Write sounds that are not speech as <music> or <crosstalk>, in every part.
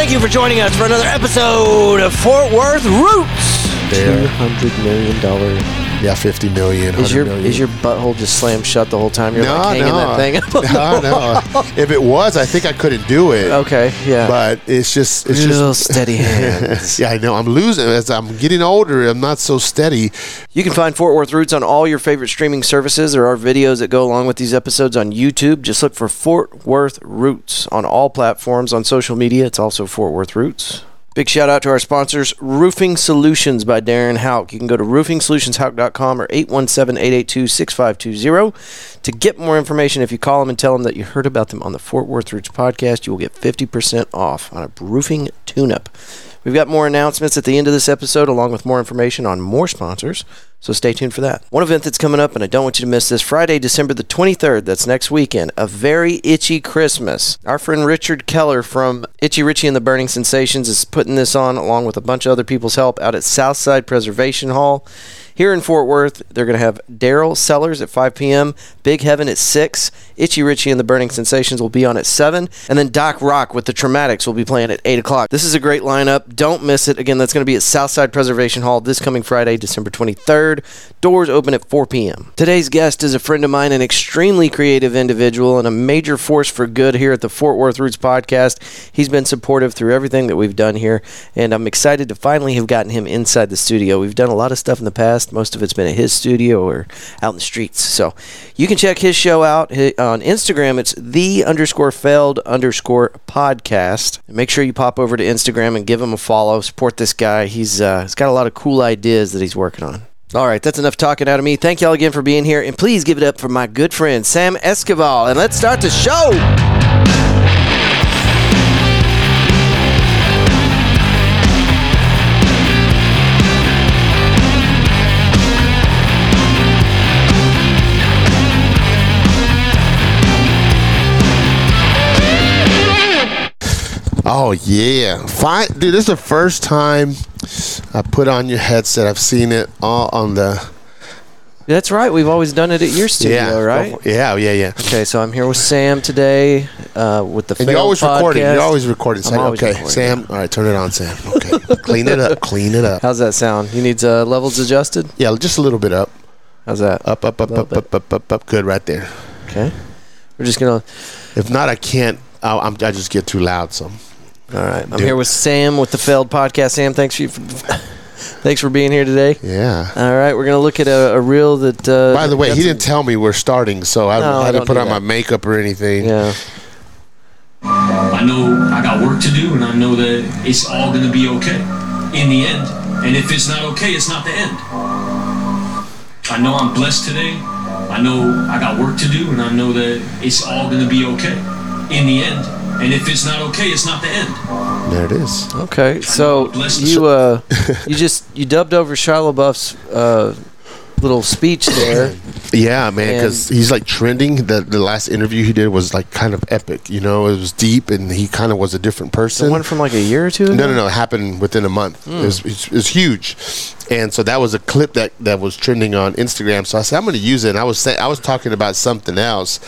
Thank you for joining us for another episode of Fort Worth Roots. Two There. hundred million dollar. Yeah, 50 million. Is your million. is your butthole just slammed shut the whole time? You're no, like hanging no. that thing. up on the no, no. <laughs> If it was, I think I couldn't do it. Okay, yeah. But it's just, it's Real just steady <laughs> hands. yeah, I know. I'm losing as I'm getting older. I'm not so steady. You can find Fort Worth Roots on all your favorite streaming services. There are videos that go along with these episodes on YouTube. Just look for Fort Worth Roots on all platforms on social media. It's also Fort Worth Roots. Big shout out to our sponsors, Roofing Solutions by Darren Hauk. You can go to roofingsolutionshauk.com or 817-882-6520 to get more information. If you call them and tell them that you heard about them on the Fort Worth Roots podcast, you will get 50% off on a roofing tune-up. We've got more announcements at the end of this episode, along with more information on more sponsors. So stay tuned for that. One event that's coming up, and I don't want you to miss this Friday, December the 23rd. That's next weekend. A very itchy Christmas. Our friend Richard Keller from Itchy Richie and the Burning Sensations is putting this on, along with a bunch of other people's help, out at Southside Preservation Hall. Here in Fort Worth, they're going to have Daryl Sellers at 5 p.m., Big Heaven at 6, Itchy Richie and the Burning Sensations will be on at 7, and then Doc Rock with the Traumatics will be playing at 8 o'clock. This is a great lineup. Don't miss it. Again, that's going to be at Southside Preservation Hall this coming Friday, December 23rd. Doors open at 4 p.m. Today's guest is a friend of mine, an extremely creative individual, and a major force for good here at the Fort Worth Roots podcast. He's been supportive through everything that we've done here, and I'm excited to finally have gotten him inside the studio. We've done a lot of stuff in the past. Most of it's been at his studio or out in the streets. So you can check his show out on Instagram. It's the underscore failed underscore podcast. Make sure you pop over to Instagram and give him a follow. Support this guy. He's uh, he's got a lot of cool ideas that he's working on. All right, that's enough talking out of me. Thank y'all again for being here, and please give it up for my good friend Sam Escoval. And let's start the show. Oh yeah, fine, dude. This is the first time I put on your headset. I've seen it all on the That's right. We've always done it at your studio, yeah, right? Yeah, yeah, yeah. Okay, so I'm here with Sam today uh, with the And you're always recording. podcast. You're always recording. Sam, always okay, recording, Sam. All right, turn it on, Sam. Okay, <laughs> clean it up. Clean it up. How's that sound? You need uh, levels adjusted? Yeah, just a little bit up. How's that? Up, up, up, up, up, up, up, up. Good, right there. Okay. We're just gonna. If not, I can't. I'm, I just get too loud. So All right. I'm Dude. here with Sam with the Failed Podcast. Sam, thanks for <laughs> thanks for being here today. yeah. All right, we're gonna look at a, a reel that. Uh, By the way, he didn't tell me we're starting, so I, No, I don't didn't put on that. my makeup or anything. Yeah. I know I got work to do, and I know that it's all going to be okay in the end. And if it's not okay, it's not the end. I know I'm blessed today. I know I got work to do, and I know that it's all going to be okay in the end. And if it's not okay, it's not the end. There it is. Okay, so you uh, <laughs> you just you dubbed over Shia LaBeouf's uh, little speech there. <clears throat> Yeah, man, because he's like trending. The the last interview he did was like kind of epic. You know, it was deep, and he kind of was a different person. The one from like a year or two ago. No, no, no. It happened within a month. Hmm. It, was, it was huge, and so that was a clip that, that was trending on Instagram. So I said I'm going to use it. And I was say, I was talking about something else,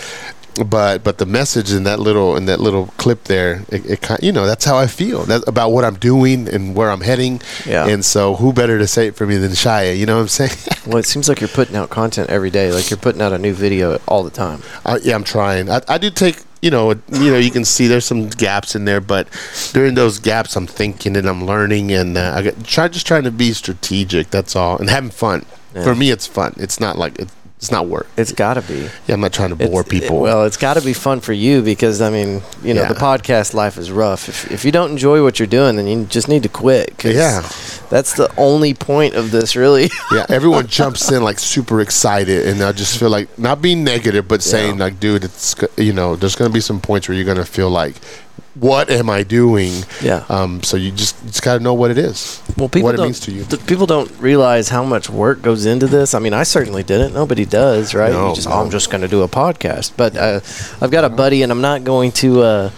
but but the message in that little in that little clip there, it, it kind you know that's how I feel that, about what I'm doing and where I'm heading. Yeah. And so who better to say it for me than Shia? You know what I'm saying? <laughs> Well, it seems like you're putting out content every day. Like you're putting out a new video all the time. Uh, yeah, I'm trying. I, I do take, you know, you know, you can see there's some gaps in there, but during those gaps, I'm thinking and I'm learning, and uh, I get, try just trying to be strategic. That's all, and having fun. Yeah. For me, it's fun. It's not like it, it's not work. It's got to be. Yeah, I'm not trying to bore It's- people. it- well, it's got to be fun for you because I mean, you know, the podcast life is rough. If if you don't enjoy what you're doing, then you just need to quit. 'cause Yeah. that's the only point of this, really. yeah, everyone jumps in like super excited, and I just feel like not being negative, but saying Yeah. like, dude, it's you know, there's gonna be some points where you're gonna feel like, what am I doing? Yeah. Um. So you just you just gotta know what it is. Well, people what it don't, means to you. th- people don't realize how much work goes into this. I mean, I certainly didn't. Nobody does, right? No, just, no. oh, I'm just going to do a podcast. But uh, I've got a buddy, and I'm not going to. Uh,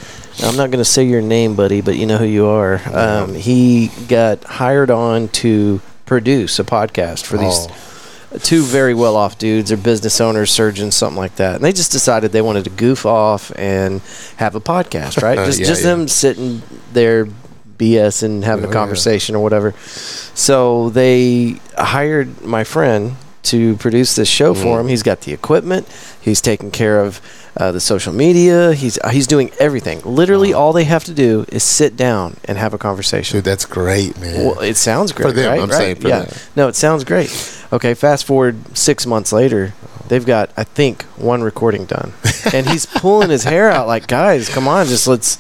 I'm not going to say your name, buddy, but you know who you are. Um, he got hired on to produce a podcast for these Oh. Two very well off dudes. They're business owners, surgeons, something like that. And they just decided they wanted to goof off and have a podcast, right? <laughs> just Yeah, just yeah. them sitting there BS and having Oh, a yeah. conversation or whatever. So they hired my friend to produce this show Mm. for him. He's got the equipment. He's taking care of uh, the social media. He's he's doing everything. Literally, all they have to do is sit down and have a conversation. Dude, that's great, man. Well, it sounds great, For them, right? I'm Right. saying, for yeah. them. No, it sounds great. Okay, fast forward six months later, they've got I think one recording done, <laughs> and he's pulling his hair out like, guys, come on, just let's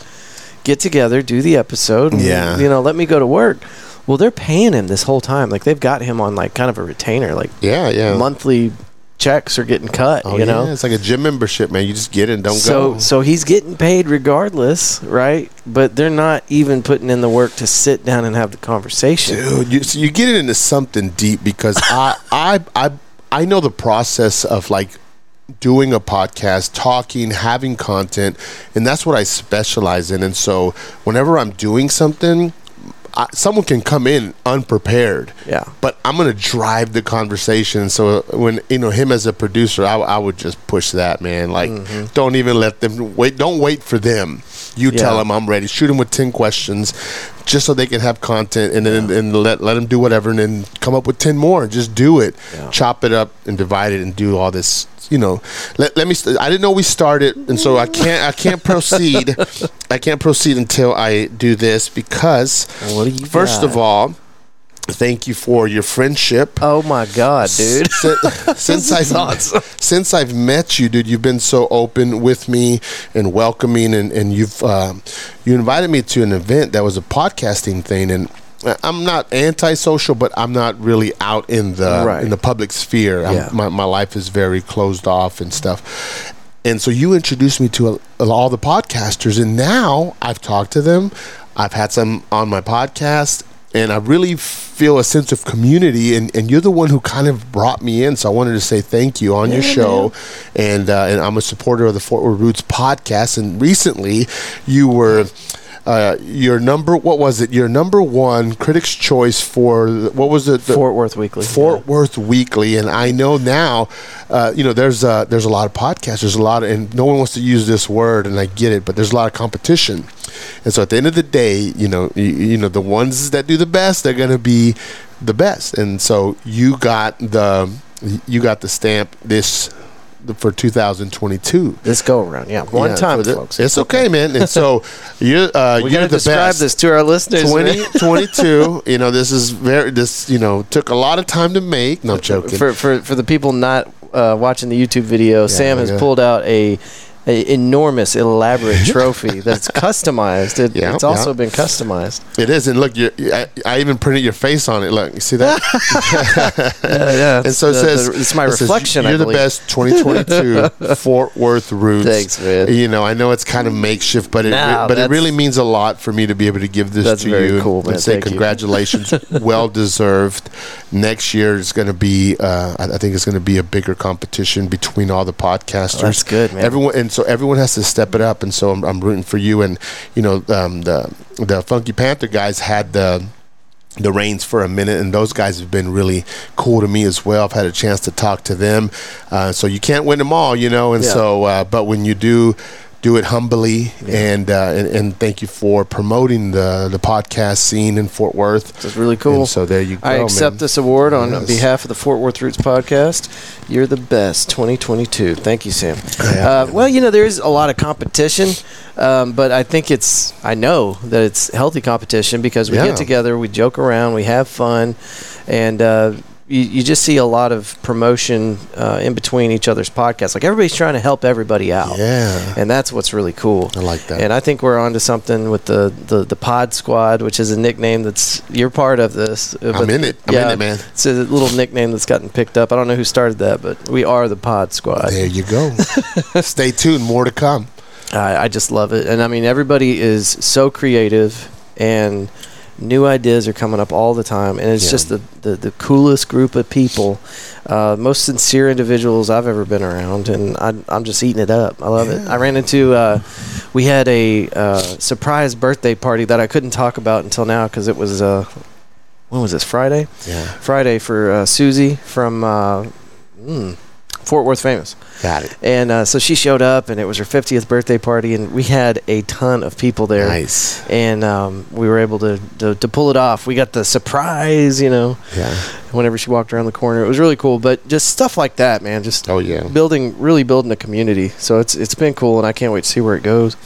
get together, do the episode. and, Yeah. you know, let me go to work. Well, they're paying him this whole time. Like they've got him on like kind of a retainer, like yeah, yeah. monthly checks are getting cut. Oh, you know, it's like a gym membership, man. You just get it and don't so go. so he's getting paid regardless, right? But they're not even putting in the work to sit down and have the conversation. Dude, you, so you get it into something deep because <laughs> I, I, I, I know the process of like doing a podcast, talking, having content, and that's what I specialize in. And so, whenever I'm doing something, I, someone can come in unprepared. Yeah. But I'm gonna drive the conversation. So uh, when you know him as a producer, I, I would just push that man. Like, mm-hmm. don't even let them wait. Don't wait for them. You tell them I'm ready. Shoot them with ten questions, just so they can have content, and then and let let them do whatever, and then come up with ten more. Just do it. Yeah. Chop it up and divide it, and do all this. You know, let, let me. St- I didn't know we started, and so I can't. I can't <laughs> proceed. I can't proceed until I do this because What do you First got? of all, thank you for your friendship. Oh my god, dude! <laughs> Since, since I've awesome. since I've met you, dude, you've been so open with me and welcoming, and and you've um, you invited me to an event that was a podcasting thing, and I'm not antisocial, but I'm not really out in the Right. in the public sphere. Yeah. my my life is very closed off and stuff. And so you introduced me to a, all the podcasters, and now I've talked to them. I've had some on my podcast, and I really feel a sense of community. And, and you're the one who kind of brought me in, so I wanted to say thank you on your show. And uh, and I'm a supporter of the Fort Worth Roots podcast. And recently, you were. Uh, your number, what was it? Your number one Critics' Choice for what was it? The- Fort Worth Weekly. Fort Worth Weekly, and I know now, uh, you know, there's uh, there's a lot of podcasts, there's a lot of, and no one wants to use this word, and I get it, but there's a lot of competition, and so at the end of the day, you know, you, you know, the ones that do the best, they're gonna be the best, and so you got the you got the stamp this for 2022. This go around, yeah, one Yeah, time, the- folks. It's okay, man. And so you're uh, We you're the describe best. this to our listeners. 2022. <laughs> you know, this is very this. You know, took a lot of time to make. No I'm joking. for for for the people not uh, watching the YouTube video, Sam has yeah. pulled out a, a enormous, elaborate <laughs> trophy that's customized. It, Yeah, it's also yeah. been customized. It is, and look, I, I even printed your face on it. Look, you see that? <laughs> <laughs> yeah, and so it the- says, the- it's my it says, reflection. You're the best 2022 Fort Worth Roots. Thanks, man. You know, I know it's kind of makeshift, but it No, but it really means a lot for me to be able to give this to you cool, and, man. say Thank congratulations, well deserved. Next year is going to be, uh, I I think it's going to be a bigger competition between all the podcasters. Oh, that's good, man. Everyone, and so everyone has to step it up, and so I'm, I'm rooting for you. And you know, um, the the Funky Panther guys had the the reins for a minute, and those guys have been really cool to me as well. I've had a chance to talk to them, uh, so you can't win them all, you know. And Yeah. so, uh, but when you do. Do it humbly, and, uh, and and thank you for promoting the the podcast scene in Fort Worth. It's really cool. And so there you go. I accept man. this award on Yes. behalf of the Fort Worth Roots podcast. You're the best, 2022. Thank you, Sam. Uh, well, you know there is a lot of competition, um, but I think it's I know that it's healthy competition because we Yeah. get together, we joke around, we have fun, and. Uh, you, you just see a lot of promotion uh, in between each other's podcasts. Like everybody's trying to help everybody out, Yeah, and that's what's really cool. I like that. And I think we're onto something with the, the, the Pod Squad, which is a nickname that's you're part of this. uh, I'm in it. I'm in it, man. It's a little nickname that's gotten picked up. I don't know who started that, but we are the Pod Squad. there you go. <laughs> Stay tuned. More to come. I, I just love it, and I mean everybody is so creative, and new ideas are coming up all the time, and it's Yeah. just the, the the coolest group of people, uh, most sincere individuals I've ever been around, and I, I'm just eating it up. I love it. I ran into, uh, we had a uh, surprise birthday party that I couldn't talk about until now because it was uh, when was this Friday? Yeah. Friday for uh, Susie from uh, mm, Fort Worth famous. Got it. And uh, so she showed up, and it was her 50th birthday party, and we had a ton of people there. Nice. And um, we were able to, to to pull it off. We got the surprise, you know, Yeah. whenever she walked around the corner. It was really cool. But just stuff like that, man. Just Oh yeah. building, really building a community. So it's it's been cool, and I can't wait to see where it goes.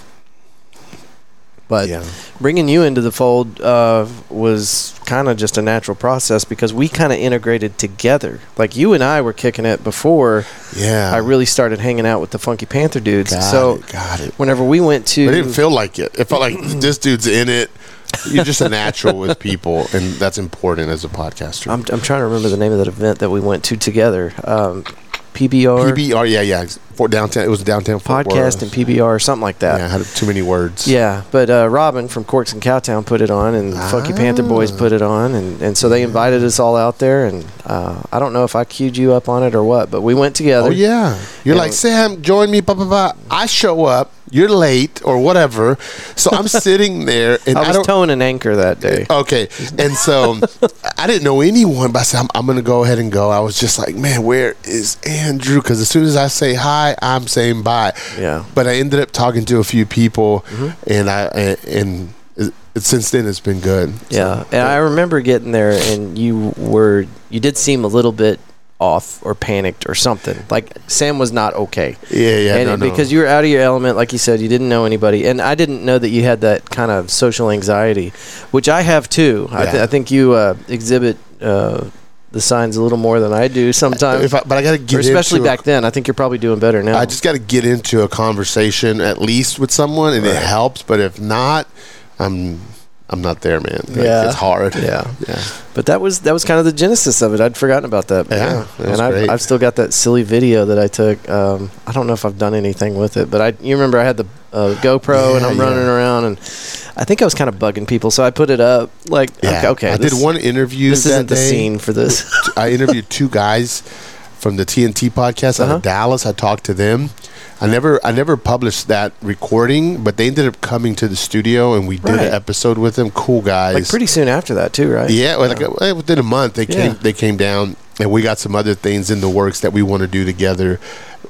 But Yeah. bringing you into the fold uh, was kind of just a natural process because we kind of integrated together. Like you and I were kicking it before Yeah. I really started hanging out with the Funky Panther dudes. got so it, got it. whenever we went to, But it didn't feel like it. It felt like <clears throat> this dude's in it. You're just a natural with people, and that's important as a podcaster. I'm, I'm trying to remember the name of that event that we went to together. Um, PBR PBR, yeah, yeah. For downtown, it was downtown podcast and PBR or something like that. Yeah, I had too many words. Yeah, but uh, Robin from Corks and Cowtown put it on, and Funky Panther Boys put it on, and, and so they invited us all out there. And uh, I don't know if I queued you up on it or what, but we went together. Oh yeah. You're like Sam, join me. Blah blah blah. I show up. You're late or whatever. So I'm <laughs> sitting there, and I I, was don't. towing an anchor that day. Okay, and so I didn't know anyone, but I said I'm, I'm going to go ahead and go. I was just like, man, where is Andrew? Because as soon as I say hi, I'm saying bye. Yeah. But I ended up talking to a few people, and I and, since then it's been good. Yeah, So, and I remember getting there, and you were you did seem a little bit off or panicked or something. Like Sam was not okay. yeah, yeah, and no, no. because you were out of your element, like you said, you didn't know anybody, and I didn't know that you had that kind of social anxiety, which I have too. I, th- I think you uh, exhibit uh, the signs a little more than I do sometimes. I, but I got to get or especially into a- back then. I think you're probably doing better now. I just got to get into a conversation at least with someone, and it helps. But if not, I'm I'm not there, man. Like, Yeah. it's hard. Yeah. yeah. But that was that was kind of the genesis of it. I'd forgotten about that. Yeah, that was and I've. I've still got that silly video that I took. Um, I don't know if I've done anything with it, but I you remember I had the uh, GoPro and I'm running around and I think I was kind of bugging people, so I put it up. Like, Yeah. okay, okay, I this, did one interview. This that isn't the scene for this. <laughs> I interviewed two guys from the TNT podcast out Uh-huh. of Dallas. I talked to them. I never I never published that recording, but they ended up coming to the studio and we did Right. an episode with them. Cool guys. like pretty soon after that too, right? Yeah, like uh, within a month they came Yeah. they came down and we got some other things in the works that we want to do together.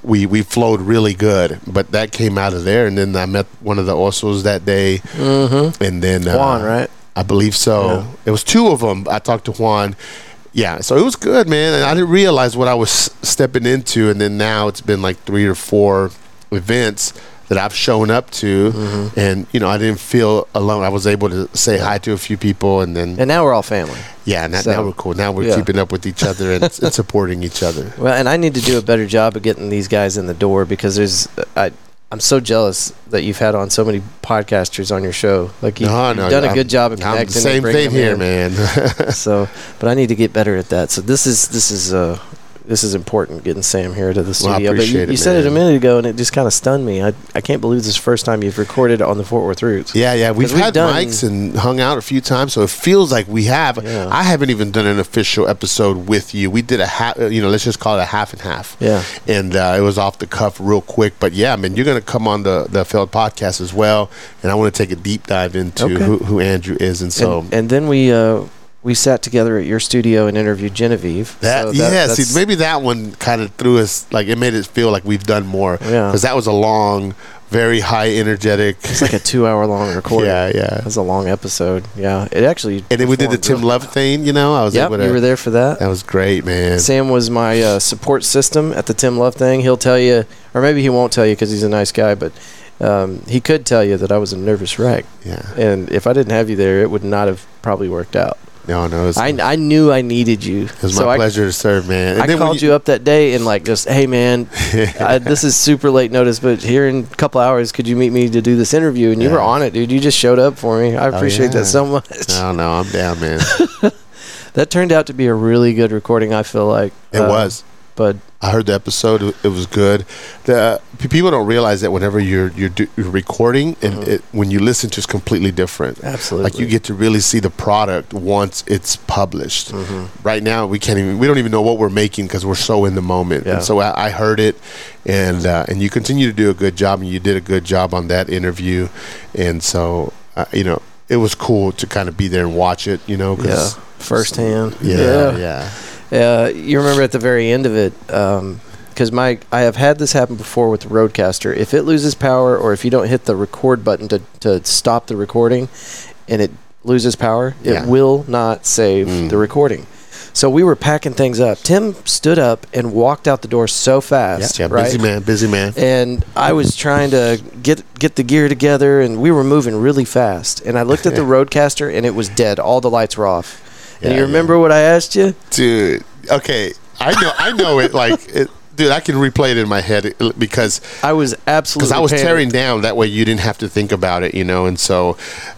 We we flowed really good, but that came out of there. And then I met one of the Osos that day, Mm-hmm. and then Juan, uh, right? I believe so. Yeah. It was two of them. I talked to Juan. Yeah, so it was good, man. And I didn't realize what I was stepping into, and then now it's been like three or four events that I've shown up to, Mm-hmm. and you know I didn't feel alone. I was able to say hi to a few people, and then And now we're all family. yeah, and that, so- now we're cool. Now we're yeah. keeping up with each other and, <laughs> and supporting each other. Well, and I need to do a better job of getting these guys in the door because there's I. I'm so jealous that you've had on so many podcasters on your show. Like you've, No, you've no, done a I'm- good job of I'm connecting. the and same thing here, in. man. <laughs> so, but I need to get better at that. So this is this is uh this is important getting Sam here to the Well, studio. but you, it, you said it a minute ago, and it just kind of stunned me. I I can't believe this is the first time you've recorded on the Fort Worth Roots. Yeah, yeah, we've we've had mics and hung out a few times, so it feels like we have. Yeah. I haven't even done an official episode with you. We did a half, you know, let's just call it a half and half. Yeah. and uh, it was off the cuff, real quick. But yeah, I mean, you're gonna come on the the Failed podcast as well, and I want to take a deep dive into Okay. who, who Andrew is, and so. and, and then we uh we sat together at your studio and interviewed Genevieve. that, So yeah, see, maybe that one kind of threw us like it made it feel like we've done more. Yeah. because that was a long, very high energetic. it's like a two hour long recording. <laughs> yeah, yeah. That's a long episode. Yeah, it actually. And then we did the Tim Love thing. You know, I was Yep, able to. you were there for that. That was great, man. Sam was my uh, support system at the Tim Love thing. He'll tell you, or maybe he won't tell you because he's a nice guy, but um, he could tell you that I was a nervous wreck. Yeah. And if I didn't have you there, it would not have probably worked out. No, no, it was, I, I knew I needed you. it was so my I, pleasure to serve, man. And I called you, up that day and like just, hey man, <laughs> I, this is super late notice, but here in a couple hours, could you meet me to do this interview? And you Yeah. were on it, dude. You just showed up for me. I appreciate yeah. that so much. I don't know. I'm down, man. <laughs> That turned out to be a really good recording. I feel like It Uh, was. but I heard the episode. It was good. The people don't realize that whenever you're you're, do, you're recording, and it, when you listen to, it's completely different. Mm-hmm. absolutely, Like you get to really see the product once it's published. Mm-hmm. Right now, we can't even. We don't even know what we're making because we're so in the moment. Yeah. And so I, I heard it, and uh, and you continue to do a good job, and you did a good job on that interview, and so uh, you know it was cool to kind of be there and watch it. You know, 'cause- yeah, firsthand. yeah, yeah, Uh, you remember at the very end of it, because my I have had this happen before with the RødeCaster. If it loses power, or if you don't hit the record button to to stop the recording, and it loses power, it Yeah. will not save the recording. So we were packing things up. Tim stood up and walked out the door so fast. yeah, right? busy man, busy man. and I was trying to get get the gear together, and we were moving really fast. And I looked at the <laughs> RødeCaster, and it was dead. All the lights were off. And Yeah, you yeah. remember what I asked you? dude. Okay, I know, I know it. Like, it, dude, I can replay it in my head because I was absolutely because I was panicked. tearing down. That way, you didn't have to think about it, you know. And so,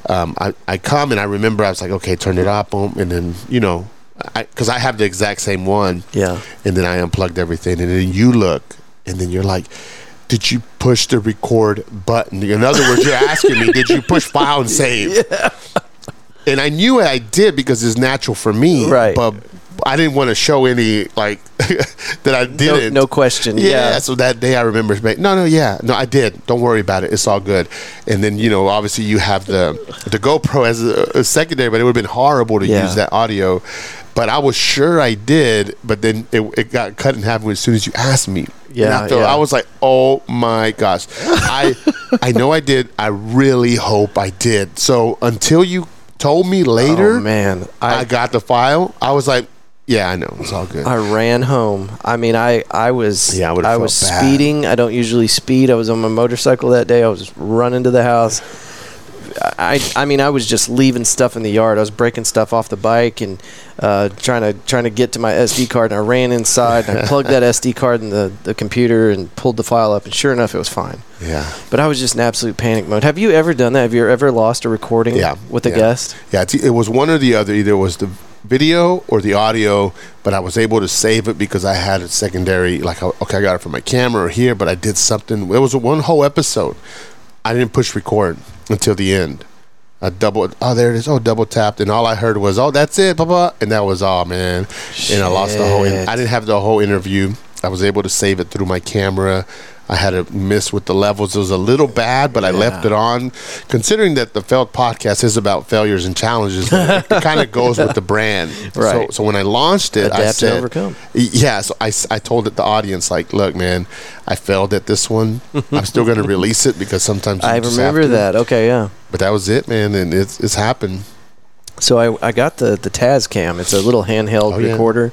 um, I I come and I remember I was like, okay, turn it up, boom, and then you know, because I, have the exact same one. Yeah. And then I unplugged everything, and then you look, and then you're like. Did you push the record button? In other words, you're asking me, did you push file and save? <laughs> And I knew I did because it's natural for me. Right. But I didn't want to show any like <laughs> that I didn't. no question. Yeah, Yeah. So that day I remember. No, no, yeah, no, I did. Don't worry about it. It's all good. And then you know, obviously, you have the the GoPro as a, a secondary, but it would have been horrible to Yeah. use that audio. But I was sure I did. But then it, it got cut in half as soon as you asked me. Yeah, I, yeah. I was like, oh my gosh, I <laughs> I know I did. I really hope I did. So until you told me later, Oh man, I, I got the file. I was like, yeah, I know. It's all good. I ran home. I mean, I I was Yeah, I I was bad. speeding. I don't usually speed. I was on my motorcycle that day. I was running to the house. I I mean, I was just leaving stuff in the yard. I was breaking stuff off the bike and uh, trying to trying to get to my SD card. And I ran inside and I plugged that SD card in the the computer and pulled the file up. And sure enough, it was fine. yeah. But I was just in absolute panic mode. Have you ever done that? Have you ever lost a recording Yeah, with a yeah. guest? Yeah, it's- it was one or the other. Either it was the video or the audio, but I was able to save it because I had a secondary. Like, okay, I got it from my camera or here, but I did something. It was one whole episode. I didn't push record until the end. I double. Oh, there it is. Oh, double tapped, and all I heard was, "Oh, that's it, blah blah," and that was all, man. And I lost the whole. Shit. I didn't have the whole interview. I was able to save it through my camera. I had to miss with the levels. It was a little bad, but I left it on. Considering that the failed podcast is about failures and challenges, it <laughs> kind of goes with the brand. Right. So, so when I launched it, I Adapt and said, overcome. Yeah. So I, I told it the audience like, look, man, I failed at this one. I'm still going <laughs> to release it because sometimes I remember that. Okay, yeah. But that was it, man, and it's it's happened. So I, I got the the Tascam. It's a little handheld Oh, yeah. recorder,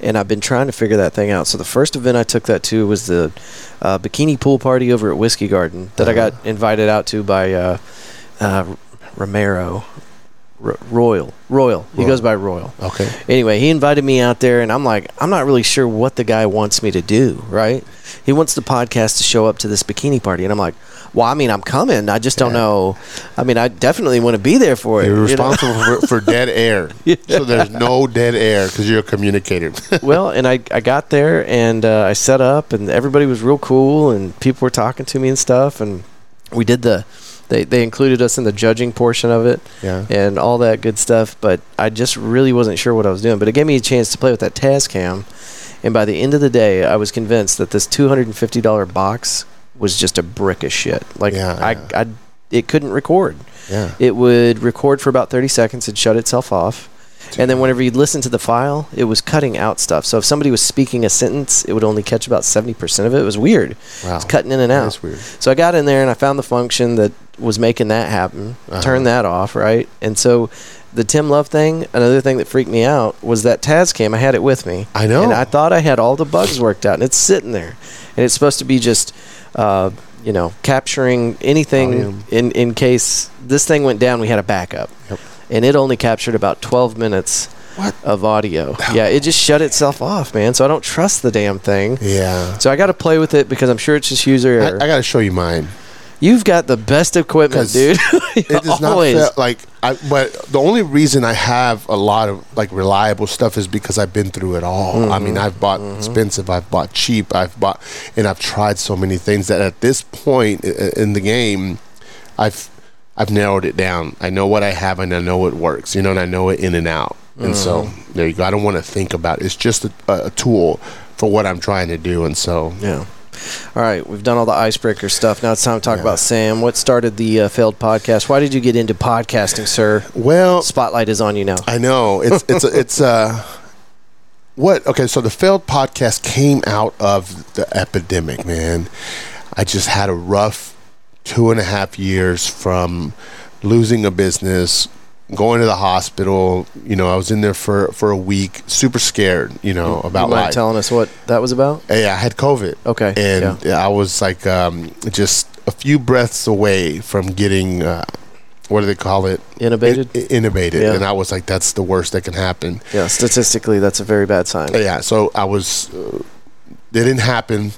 and I've been trying to figure that thing out. So the first event I took that to was the uh, bikini pool party over at Whiskey Garden that I Uh-huh. got invited out to by uh, uh, Romero. R- Royal, Royal. He Royal. goes by Royal. Okay. Anyway, he invited me out there, and I'm like, I'm not really sure what the guy wants me to do, right? He wants the podcast to show up to this bikini party, and I'm like, well, I mean, I'm coming. I just don't Yeah. know. I mean, I definitely want to be there for it. You're you know? responsible for, for <laughs> dead air. So there's no dead air because you're a communicator. <laughs> well, and I, I got there and uh, I set up, and everybody was real cool, and people were talking to me and stuff, and we did the. They, they included us in the judging portion of it Yeah. and all that good stuff, but I just really wasn't sure what I was doing. But it gave me a chance to play with that Tascam, and by the end of the day, I was convinced that this two hundred and fifty dollar box was just a brick of shit. Like Yeah, I, yeah. I, it couldn't record. yeah. It would record for about 30 seconds and shut itself off. And then whenever you'd listen to the file, it was cutting out stuff. So if somebody was speaking a sentence, it would only catch about 70% of it. It was weird. Wow. It's cutting in and out. That's weird. So I got in there and I found the function that was making that happen. Uh-huh. Turned that off, right? And so the Tim Love thing, another thing that freaked me out was that Tascam. I had it with me. I know. And I thought I had all the bugs worked out, and it's sitting there. And it's supposed to be just, uh, you know, capturing anything Volume. in, in case this thing went down, we had a backup. Yep. And it only captured about 12 minutes What? of audio. yeah, it just shut itself off, man. So I don't trust the damn thing. Yeah. So I got to play with it because I'm sure it's just user I, error. I got to show you mine. You've got the best equipment, dude. <laughs> It is not Always. fair, like I. But the only reason I have a lot of like reliable stuff is because I've been through it all. I mean, I've bought mm-hmm. expensive, I've bought cheap, I've bought, and I've tried so many things that at this point in the game, I've I've narrowed it down. I know what I have and I know it works. You know, and I know it in and out. And so mm-hmm. there you go. I don't want to think about it. It's just a, a tool for what I'm trying to do. And so Yeah. All right, we've done all the icebreaker stuff. Now it's time to talk Yeah. about Sam. What started the uh, failed podcast? Why did you get into podcasting, sir? well, Spotlight is on you now. I know it's it's <laughs> it's uh what? Okay, so the failed podcast came out of the epidemic, man. I just had a rough two and a half years from losing a business, going to the hospital. You know, I was in there for for a week, super scared. You know about you life. telling us what that was about? Yeah, I had COVID. Okay, and I was like um, just a few breaths away from getting. Uh, what do they call it? Innovated. I- intubated, Yeah. and I was like, "That's the worst that can happen." Yeah, statistically, that's a very bad sign. Yeah, so I was. Uh, it didn't happen.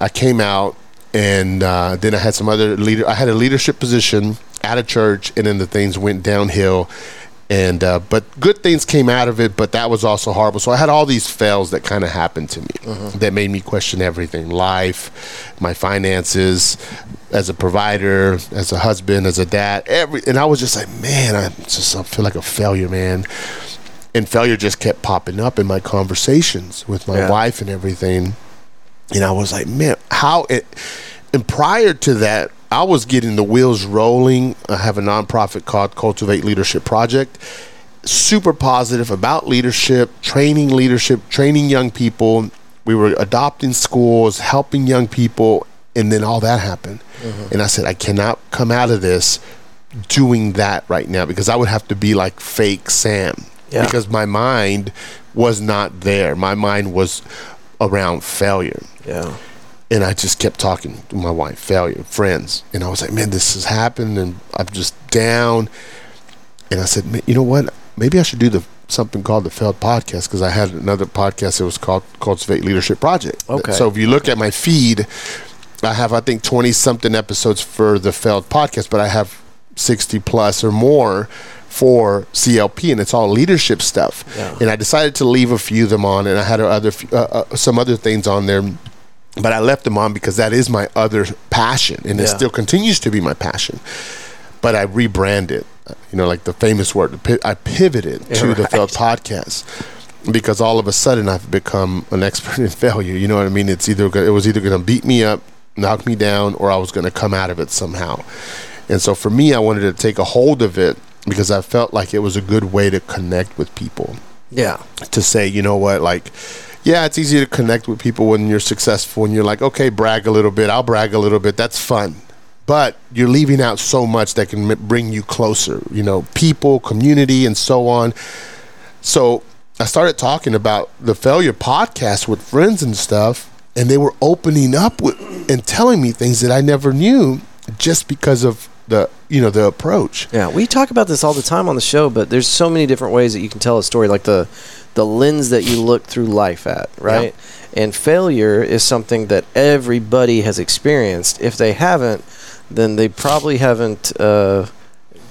I came out, and uh, then I had some other leader. I had a leadership position at a church, and then the things went downhill. And uh, but good things came out of it, but that was also horrible. So I had all these fails that kind of happened to me that made me question everything: life, my finances, as a provider, as a husband, as a dad. Every and I was just like, man, I just I feel like a failure, man and failure just kept popping up in my conversations with my Yeah. wife and everything and i was like man how it and prior to that i was getting the wheels rolling i have a nonprofit called cultivate leadership project super positive about leadership training leadership training young people we were adopting schools helping young people and then all that happened mm-hmm. and i said i cannot come out of this doing that right now because I would have to be like fake Sam Yeah. because my mind was not there. My mind was around failure. Yeah. And I just kept talking to my wife, failure, friends. And I was like, man, this has happened and I'm just down. And I said, "Man, you know what? Maybe I should do the something called the Failed Podcast because I had another podcast that was called Cultivate Leadership Project. Okay. So if you look at my feed, I have I think twenty something episodes for the Failed Podcast, but I have sixty plus or more for CLP, and it's all leadership stuff. Yeah. And I decided to leave a few of them on, and I had other uh, uh, some other things on there. But I left them on because that is my other passion, and it still continues to be my passion. But I rebranded, you know, like the famous word. I pivoted to the failed podcast because all of a sudden I've become an expert in failure. You know what I mean? It's either it was either going to beat me up, knock me down, or I was going to come out of it somehow. And so for me, I wanted to take a hold of it because I felt like it was a good way to connect with people Yeah. to say, you know what, like, yeah, it's easy to connect with people when you're successful and you're like, okay, brag a little bit, I'll brag a little bit, that's fun. But you're leaving out so much that can bring you closer, you know, people, community, and so on. So I started talking about the failure podcast with friends and stuff, and they were opening up with and telling me things that I never knew just because of the, you know, the approach. Yeah, we talk about this all the time on the show, but there's so many different ways that you can tell a story, like the the lens that you look through life at, right? And failure is something that everybody has experienced. If they haven't, then they probably haven't uh,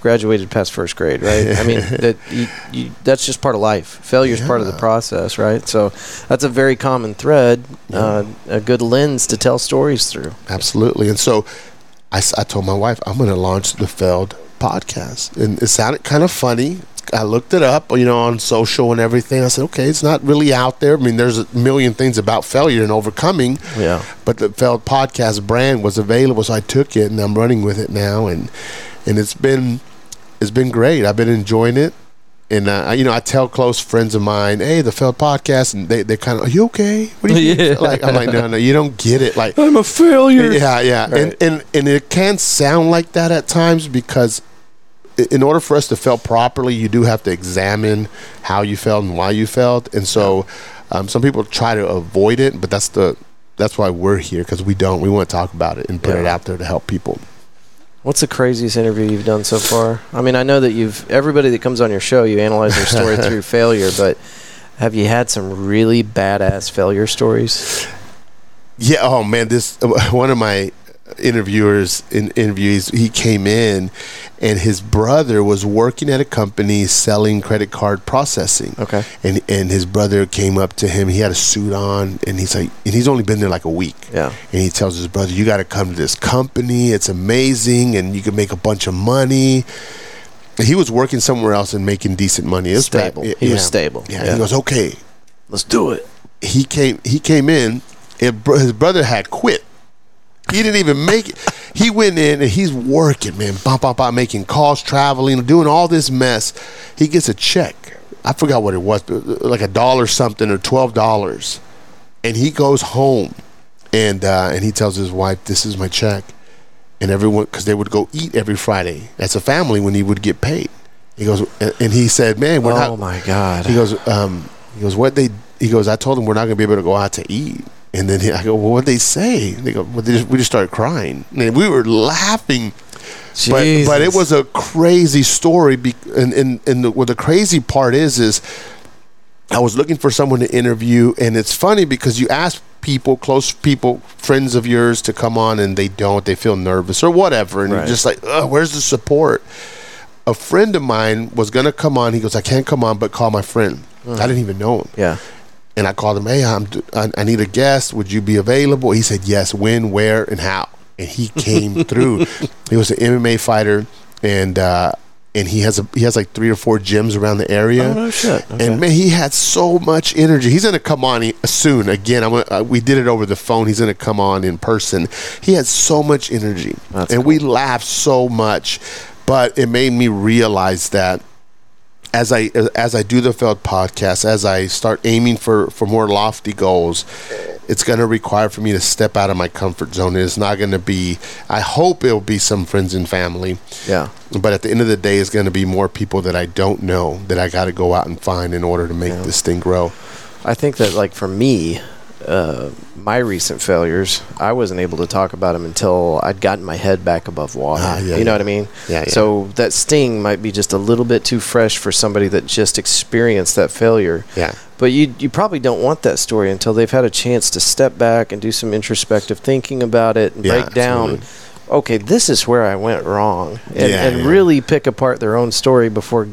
graduated past first grade, right? I mean, <laughs> that you, you, that's just part of life. Failure is part of the process, right? So that's a very common thread, uh, a good lens to tell stories through. Absolutely. And so I, I told my wife, I'm going to launch the failed podcast. And it sounded kind of funny. I looked it up, you know, on social and everything. I said, okay, it's not really out there. I mean, there's a million things about failure and overcoming, Yeah. but the failed podcast brand was available, so I took it and I'm running with it now, and and it's been it's been great. I've been enjoying it, and uh, I- you know, I tell close friends of mine, hey, the failed podcast, and they they kind of, are you okay? What do you <laughs> Yeah. like? I'm like, no, no, you don't get it. Like, I'm a failure. yeah, yeah, Right. and, and and it can sound like that at times because in order for us to fail properly, you do have to examine how you failed and why you failed, and so um, some people try to avoid it, but that's the that's why we're here because we don't. We want to talk about it and put it out there to help people. What's the craziest interview you've done so far? I mean, I know that you've everybody that comes on your show, you analyze their story <laughs> through failure, but have you had some really badass failure stories? Yeah. Oh man, this <laughs> one of my interviewers in interviews. He came in, and his brother was working at a company selling credit card processing. Okay. And and his brother came up to him. He had a suit on, and he's like, and he's only been there like a week. Yeah. And he tells his brother, "You got to come to this company. It's amazing, and you can make a bunch of money." He was working somewhere else and making decent money. It was bad. Stable. He was stable. Yeah. Yeah. He goes, "Okay." Let's do it. He came. He came in. and His brother had quit. He didn't even make it. He went in and he's working, man, bop, bop, bop, making calls, traveling, doing all this mess. He gets a check I forgot what it was, but like a dollar something or twelve dollars, and he goes home, and uh, and he tells his wife, "This is my check," and everyone because they would go eat every Friday as a family when he would get paid. He goes, and he said, "Man, we're oh not." my god. He goes, um, he goes, what they? He goes, I told them we're not going to be able to go out to eat. And then he, I go, well, what they say? They go, well, they just, we just started crying, and we were laughing. But, but it was a crazy story. Be, and and, and the, what the crazy part is is I was looking for someone to interview, and it's funny because you ask people, close people, friends of yours, to come on, and they don't. They feel nervous or whatever, and Right. you're just like, "Where's the support?" A friend of mine was gonna come on. He goes, "I can't come on, but call my friend." I didn't even know him, yeah. And I called him. Hey, I'm, I, I need a guest. Would you be available? He said yes. When, where, and how. And he came <laughs> through. He was an MMA fighter, and uh, and he has a he has like three or four gyms around the area. Oh, no shit. Okay. And man, he had so much energy. He's gonna come on soon. Again, I'm gonna, uh, we did it over the phone. He's gonna come on in person. He had so much energy, That's and we laughed so much. But it made me realize that as I as I do the Failed podcast, as I start aiming for for more lofty goals, it's going to require for me to step out of my comfort zone. It's not going to be. I hope it'll be some friends and family, Yeah. but at the end of the day, it's going to be more people that I don't know that I got to go out and find in order to make this thing grow. I think that like for me, uh, my recent failures, I wasn't able to talk about them until I'd gotten my head back above water. Ah, yeah, you know yeah. what I mean? Yeah, yeah. So that sting might be just a little bit too fresh for somebody that just experienced that failure. Yeah. But you you probably don't want that story until they've had a chance to step back and do some introspective thinking about it and break down. absolutely. Okay, this is where I went wrong, and, Yeah, and yeah. really pick apart their own story before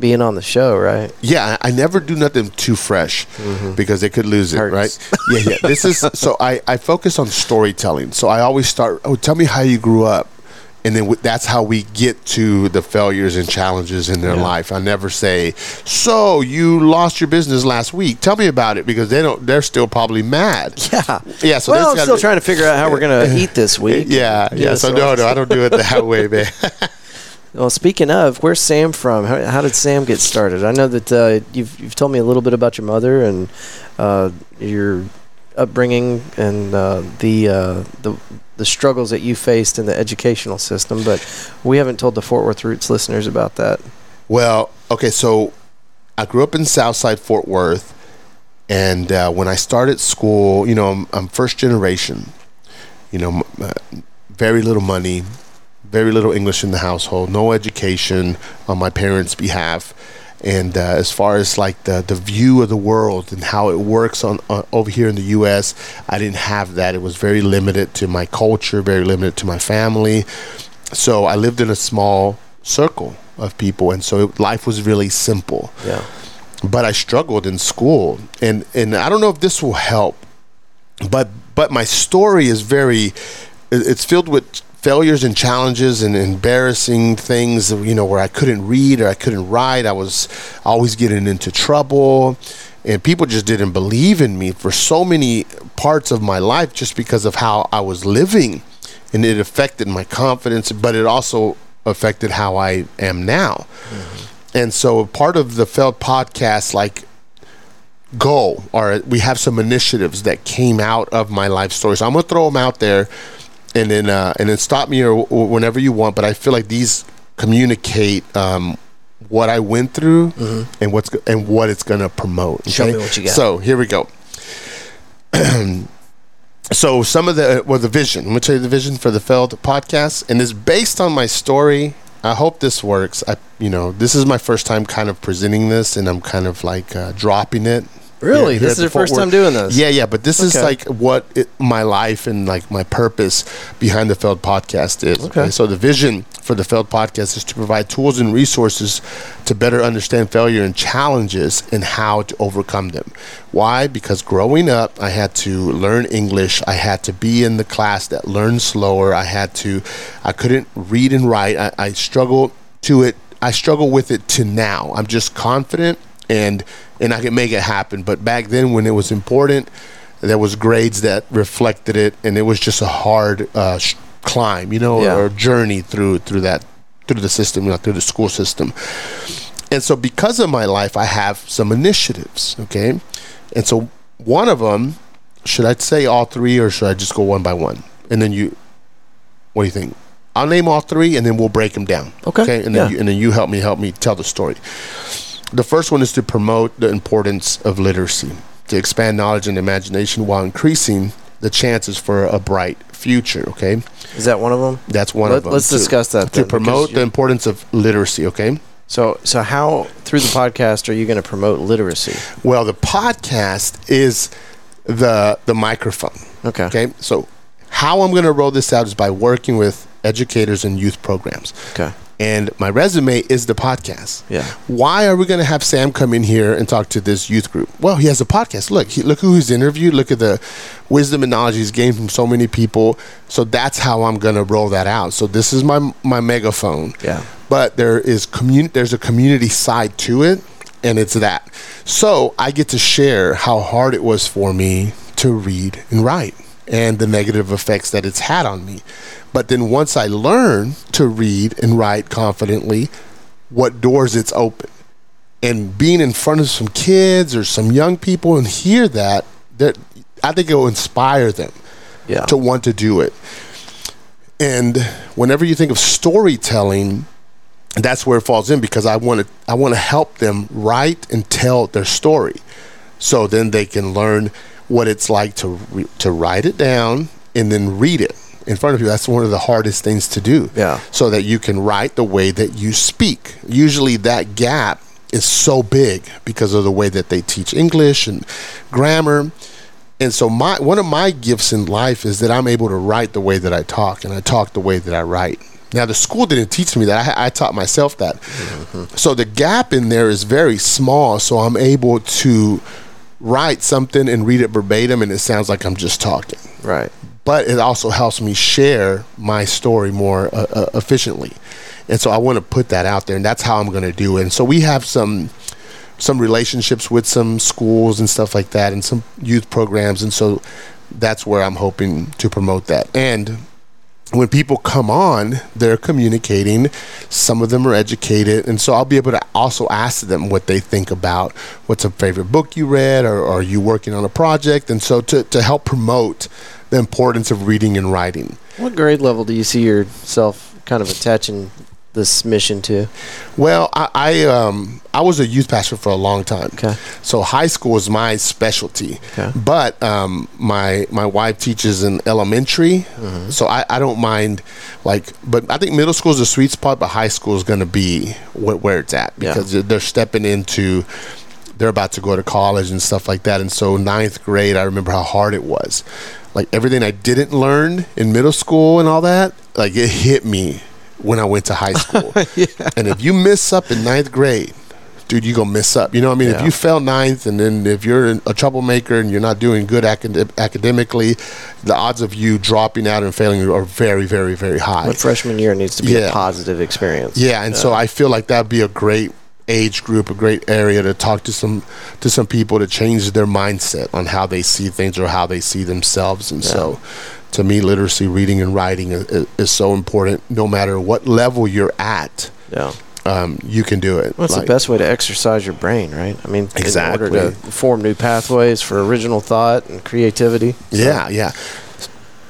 being on the show, right? Yeah, I never do nothing too fresh mm-hmm. because they could lose it, Hurts. right? <laughs> Yeah, yeah. This is so I, I focus on storytelling. So I always start, oh, tell me how you grew up. And then w- that's how we get to the failures and challenges in their life. I never say, "So you lost your business last week. Tell me about it," because they don't. They're still probably mad. <laughs> Yeah. Yeah. So well, I'm still be- trying to figure out how we're gonna eat this week. <laughs> Yeah, yeah. So no, no, I don't do it that way, man. Well, speaking of, where's Sam from? How, how did Sam get started? I know that uh, you've you've told me a little bit about your mother and uh, your upbringing and uh, the uh, the the struggles that you faced in the educational system, but we haven't told the Fort Worth Roots listeners about that. Well, okay, so I grew up in Southside Fort Worth, and uh, when I started school, you know, I'm, I'm first generation. You know, m- uh, very little money, very little English in the household, no education on my parents' behalf. And uh, as far as like the, the view of the world and how it works on, on over here in the U.S., I didn't have that. It was very limited to my culture, very limited to my family. So I lived in a small circle of people, and so it, life was really simple. Yeah. But I struggled in school, and and I don't know if this will help, but but my story is very, it's filled with failures and challenges and embarrassing things. You know, where I couldn't read or I couldn't write. I was always getting into trouble. And people just didn't believe in me for so many parts of my life just because of how I was living and it affected my confidence, but it also affected how I am now. Mm-hmm. And so part of the Failed podcast, like goal, or we have some initiatives that came out of my life story. So I'm gonna throw them out there, and then uh, and then stop me or, or whenever you want. But I feel like these communicate um, what I went through and what's go- and what it's gonna promote. Mm-hmm. Show me what you got. So here we go. <clears throat> so some of the well the vision i'm to tell you the vision for the Failed podcast and it's based on my story i hope this works i you know this is my first time kind of presenting this and i'm kind of like uh, dropping it Really? here This is your first Worth- time doing this? yeah yeah but this is like what it, my life and like my purpose behind the Failed podcast is Okay. so the vision for the Failed podcast is to provide tools and resources to better understand failure and challenges and how to overcome them. Why? Because growing up i had to learn english. I had to be in the class that learned slower. I had to i couldn't read and write. I, I struggled to it i struggle with it to now. I'm just confident and and i can make it happen but back then when it was important there was grades that reflected it and it was just a hard uh, sh- climb you know Yeah. or journey through through that through the system you know through the school system And so, because of my life, I have some initiatives. Okay. And so, one of them, should I say all three or should I just go one by one? And then you, what do you think? I'll name all three and then we'll break them down. Okay, And then, yeah. you, and then you help me help me tell the story. The first one is to promote the importance of literacy, to expand knowledge and imagination while increasing the chances for a bright future. Okay. Is that one of them? That's one Let- of them. let's To- discuss that To then, promote the importance of literacy. Okay. So, so how through the podcast are you going to promote literacy? Well, the podcast is the the microphone. Okay. Okay. So how I'm going to roll this out is by working with educators and youth programs. Okay. And my resume is the podcast. Yeah. Why are we going to have Sam come in here and talk to this youth group? Well, he has a podcast. Look, he, look who he's interviewed. Look at the wisdom and knowledge he's gained from so many people. So that's how I'm going to roll that out. So this is my my megaphone. Yeah. But there is community. There's a community side to it, and it's that. So I get to share how hard it was for me to read and write, and the negative effects that it's had on me. But then once I learn to read and write confidently, what doors it's open. And being in front of some kids or some young people and hear that, that I think it will inspire them Yeah. to want to do it. And whenever you think of storytelling, that's where it falls in because I want to I want to help them write and tell their story, so then they can learn what it's like to re- to write it down and then read it in front of you. That's one of the hardest things to do. Yeah. So that you can write the way that you speak. Usually that gap is so big because of the way that they teach English and grammar. And so my one of my gifts in life is that I'm able to write the way that I talk and I talk the way that I write. Now the school didn't teach me that. I, I taught myself that. Mm-hmm. So the gap in there is very small. So I'm able to write something and read it verbatim, and it sounds like I'm just talking. right. But it also helps me share my story more uh, uh, efficiently. And so I want to put that out there, and that's how I'm going to do it. And so we have some some relationships with some schools and stuff like that and some youth programs and so that's where I'm hoping to promote that. And when people come on, they're communicating. Some of them are educated, and so I'll be able to also ask them what they think about what's a favorite book you read, or, or are you working on a project, and so to, to help promote the importance of reading and writing. What grade level do you see yourself kind of attaching this mission to? Well, I I, um, I was a youth pastor for a long time. Okay. So high school is my specialty. Okay. But um, my my wife teaches in elementary, Mm-hmm. so I, I don't mind like. But I think middle school is a sweet spot, but high school is going to be wh- where it's at Yeah. because they're stepping into. They're about to go to college and stuff like that, and so ninth grade, I remember how hard it was. Like everything I didn't learn in middle school and all that, like it hit me when I went to high <laughs> school. And if you miss up in ninth grade, dude, you gonna miss up. You know what I mean? Yeah. If you fail ninth, and then if you're a troublemaker and you're not doing good acad- academically, the odds of you dropping out and failing are very, very, very high. But freshman year needs to be a positive experience. Yeah, and so I feel like that'd be a great age group, a great area to talk to some to some people to change their mindset on how they see things or how they see themselves. And so, to me, literacy, reading, and writing is, is so important. No matter what level you're at, Yeah. um, you can do it. Well, it's Like- the best way to exercise your brain, right? I mean, in order Exactly. to form new pathways for original thought and creativity. So- Yeah, yeah.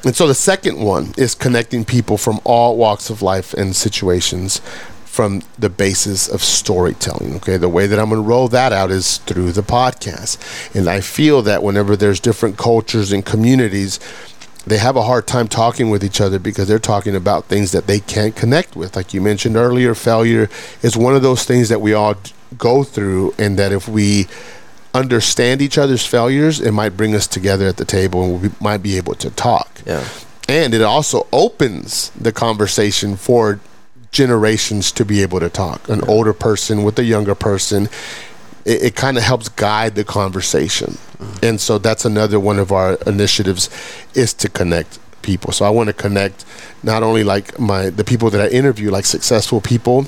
And so the second one is connecting people from all walks of life and situations from the basis of storytelling. Okay, the way that I'm going to roll that out is through the podcast. And I feel that whenever there's different cultures and communities, they have a hard time talking with each other because they're talking about things that they can't connect with. Like you mentioned earlier, failure is one of those things that we all go through, and that if we understand each other's failures, it might bring us together at the table and we might be able to talk. Yeah. And it also opens the conversation for generations to be able to talk. An older person with a younger person, it, it kind of helps guide the conversation. And so that's another one of our initiatives is to connect people. So I want to connect not only like my the people that I interview, like successful people,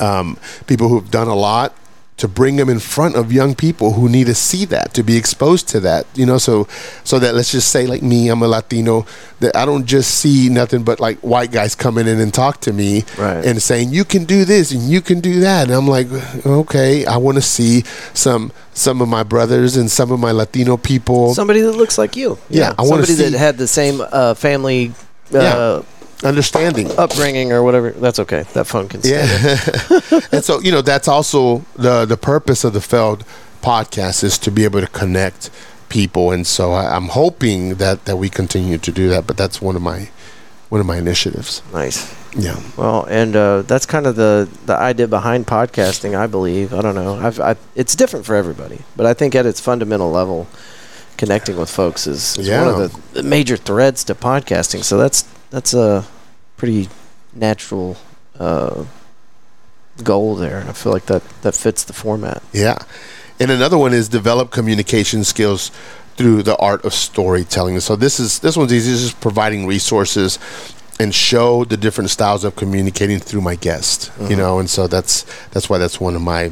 um, people who've done a lot, to bring them in front of young people who need to see that to be exposed to that you know so so that let's just say like me i'm a latino that i don't just see nothing but like white guys coming in and talk to me Right. and saying you can do this and you can do that and i'm like okay i want to see some some of my brothers and some of my latino people Somebody that looks like you. Yeah, I wanna somebody see- that had the same uh, family uh, Yeah. Understanding upbringing or whatever. That's okay. That phone can. stay. Yeah. <laughs> and so, you know, that's also the the purpose of the Failed podcast is to be able to connect people. And so I, I'm hoping that that we continue to do that. But that's one of my one of my initiatives. Nice. Yeah. Well, and uh, that's kind of the the idea behind podcasting, I believe. I don't know. I've, I, it's different for everybody, but I think at its fundamental level, connecting with folks is, is one of the, the major threads to podcasting. So that's that's a pretty natural uh, goal there. and I feel like that that fits the format. Yeah. And another one is develop communication skills through the art of storytelling. So this is this one's easy, it's just providing resources and show the different styles of communicating through my guest. You know, and so that's that's why that's one of my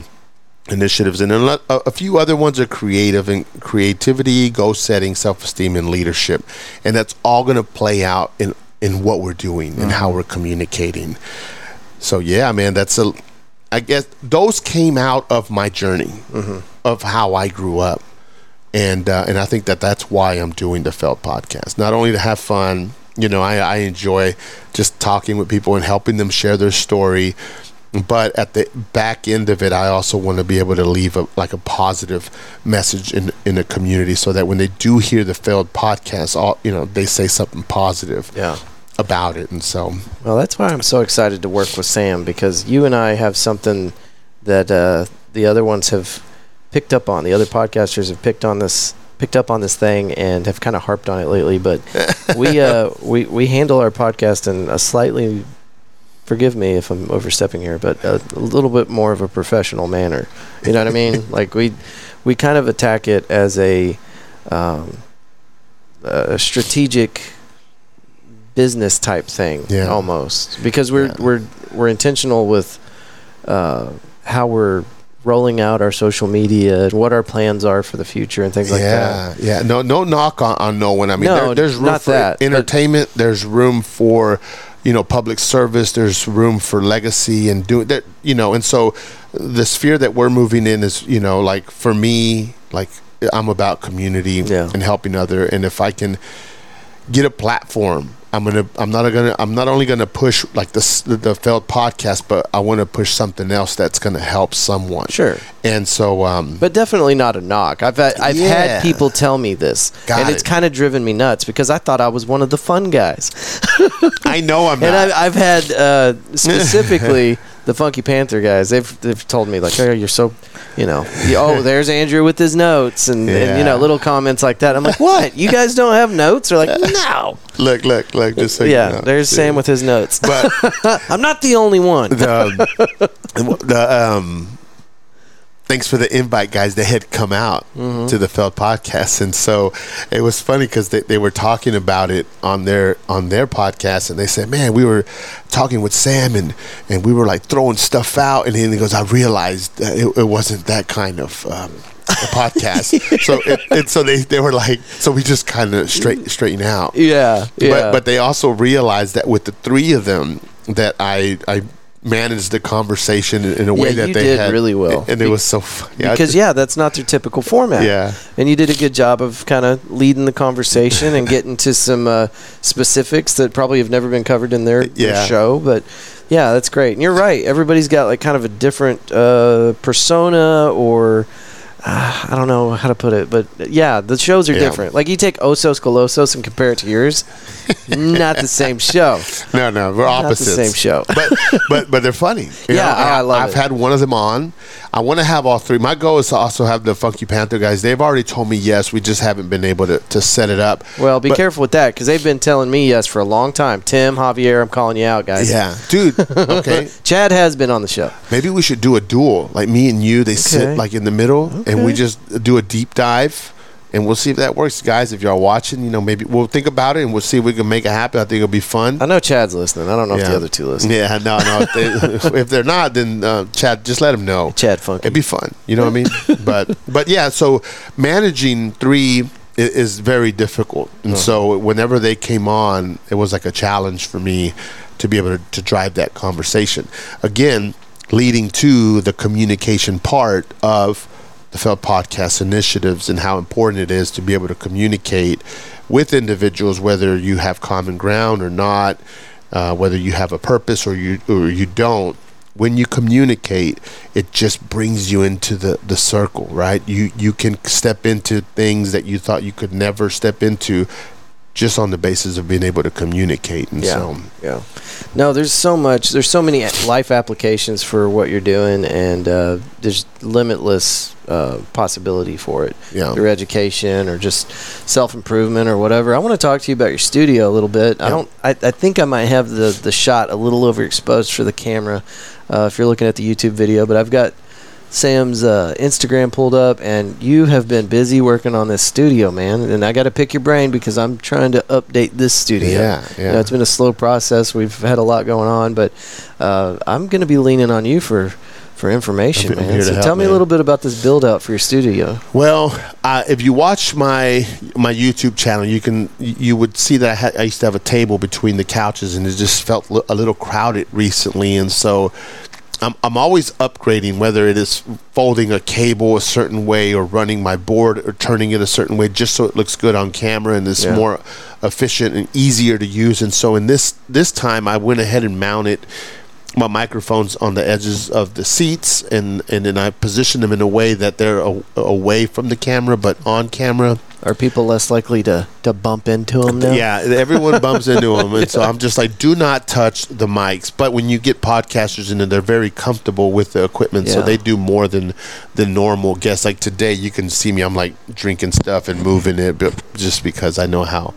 initiatives. And a, a a few other ones are creative and creativity, goal setting, self esteem, and leadership. And that's all going to play out in in what we're doing and how we're communicating. So yeah, man, that's a. I guess those came out of my journey of how I grew up, and uh, and I think that that's why I'm doing the Failed podcast. Not only to have fun, you know, I, I enjoy just talking with people and helping them share their story, but at the back end of it, I also want to be able to leave a like a positive message in in the community, so that when they do hear the Failed podcast, all you know, they say something positive Yeah. about it, and so Well, that's why I'm so excited to work with Sam because you and I have something that uh, the other ones have picked up on. The other podcasters have picked on this, picked up on this thing, and have kind of harped on it lately. But we uh, <laughs> we we handle our podcast in a slightly, forgive me if I'm overstepping here, but a, a little bit more of a professional manner. You know what I mean? <laughs> Like we we kind of attack it as a um, a strategic business type thing Yeah. almost because we're Yeah. we're we're intentional with uh, how we're rolling out our social media and what our plans are for the future and things like yeah, that. yeah. yeah. No, no knock on, on no one. I mean, No, there, there's room for that, entertainment. There's room for, you know, public service. There's room for legacy and do that. You know, and so the sphere that we're moving in is, you know, like for me, like I'm about community Yeah. and helping other. And if I can get a platform. I'm gonna. I'm not gonna. I'm not only gonna push like this the, the failed podcast, but I want to push something else that's gonna help someone. Sure. And so, um, But definitely not a knock. I've had, I've Yeah. had people tell me this, Got and it's kind of driven me nuts because I thought I was one of the fun guys. I know I'm <laughs> And not. I've, I've had uh, specifically <laughs> the Funky Panther guys. They've they've told me like, "Oh, you're so, you know, you- oh, <laughs> there's Andrew with his notes and, and you know little comments like that." I'm like, "What? You guys don't have notes?" They're like, <laughs> "No." look, look, look. Just so you yeah, know. there's Sam with his notes. But <laughs> I'm not the only one. the, the um, thanks for the invite, guys. They had come out Mm-hmm. to the Failed podcast, and so it was funny because they, they were talking about it on their on their podcast, and they said, "Man, we were talking with Sam, and and we were like throwing stuff out," and then he goes, "I realized that it, it wasn't that kind of." Um, a podcast, <laughs> so it, it, so they, they were like, so we just kind of straight straighten out, yeah, yeah. but but they also realized that with the three of them that I I managed the conversation in, a way Yeah, that they did had really well. and it was so fun. Yeah, because yeah, that's not their typical format. Yeah. and you did a good job of kind of leading the conversation and getting to some uh, specifics that probably have never been covered in their, their show. But yeah, that's great. And you're right. Everybody's got like kind of a different uh, persona or. Uh, I don't know how to put it, but yeah, the shows are Yeah. different. Like you take Osos Colosos and compare it to yours, <laughs> not the same show. no no we're Not the opposites same show. but but but they're funny <laughs> Yeah, and I love I've it. had one of them on I want to have all three my goal is to also have the Funky Panther guys they've already told me yes we just haven't been able to, to set it up Well, be But- careful with that because they've been telling me yes for a long time. Tim, Javier, I'm calling you out, guys. yeah dude okay <laughs> Chad has been on the show. Maybe we should do a duel, like me and you. They Okay. sit like in the middle, and we just do a deep dive, and we'll see if that works, guys. If y'all watching, you know, maybe we'll think about it and we'll see if we can make it happen. I think it'll be fun. I know Chad's listening. I don't know if the other two listen. Yeah, no, no. <laughs> If, they, if they're not, then uh, Chad, just let them know. Chad Funky. It'd be fun. You know what I mean? <laughs> but but yeah, so managing three is very difficult, and Uh-huh. so whenever they came on, it was like a challenge for me to be able to, to drive that conversation. Again, leading to the communication part of the Failed Podcast initiatives and how important it is to be able to communicate with individuals, whether you have common ground or not, uh, whether you have a purpose or you or you don't. When you communicate, it just brings you into the, the circle, right? You you can step into things that you thought you could never step into just on the basis of being able to communicate. And Yeah. so Yeah. No, there's so much. There's so many life applications for what you're doing, and uh, there's limitless uh, possibility for it Yeah. through education or just self improvement or whatever. I want to talk to you about your studio a little bit. I don't. I, I think I might have the the shot a little overexposed for the camera uh, if you're looking at the YouTube video, but I've got. Sam's uh, Instagram pulled up, and you have been busy working on this studio, man. And I got to pick your brain because I'm trying to update this studio. Yeah, You yeah. know, it's been a slow process. We've had a lot going on, but uh, I'm going to be leaning on you for for information, I'm man. So help, tell me man. a little bit about this build out for your studio. Well, uh, if you watch my my YouTube channel, you can you would see that I, had, I used to have a table between the couches, and it just felt a little crowded recently, and so. I'm, I'm always upgrading, whether it is folding a cable a certain way or running my board or turning it a certain way, just so it looks good on camera and is Yeah. more efficient and easier to use. And so, in this this time, I went ahead and mounted my microphones on the edges of the seats and and then I position them in a way that they're a, away from the camera but on camera. Are people less likely to, to bump into them now? Yeah, everyone bumps into them, and so I'm just like, do not touch the mics. But when you get podcasters in, there, they're very comfortable with the equipment, so they do more than the normal guests. Like today, you can see me, I'm like drinking stuff and moving it, but just because I know how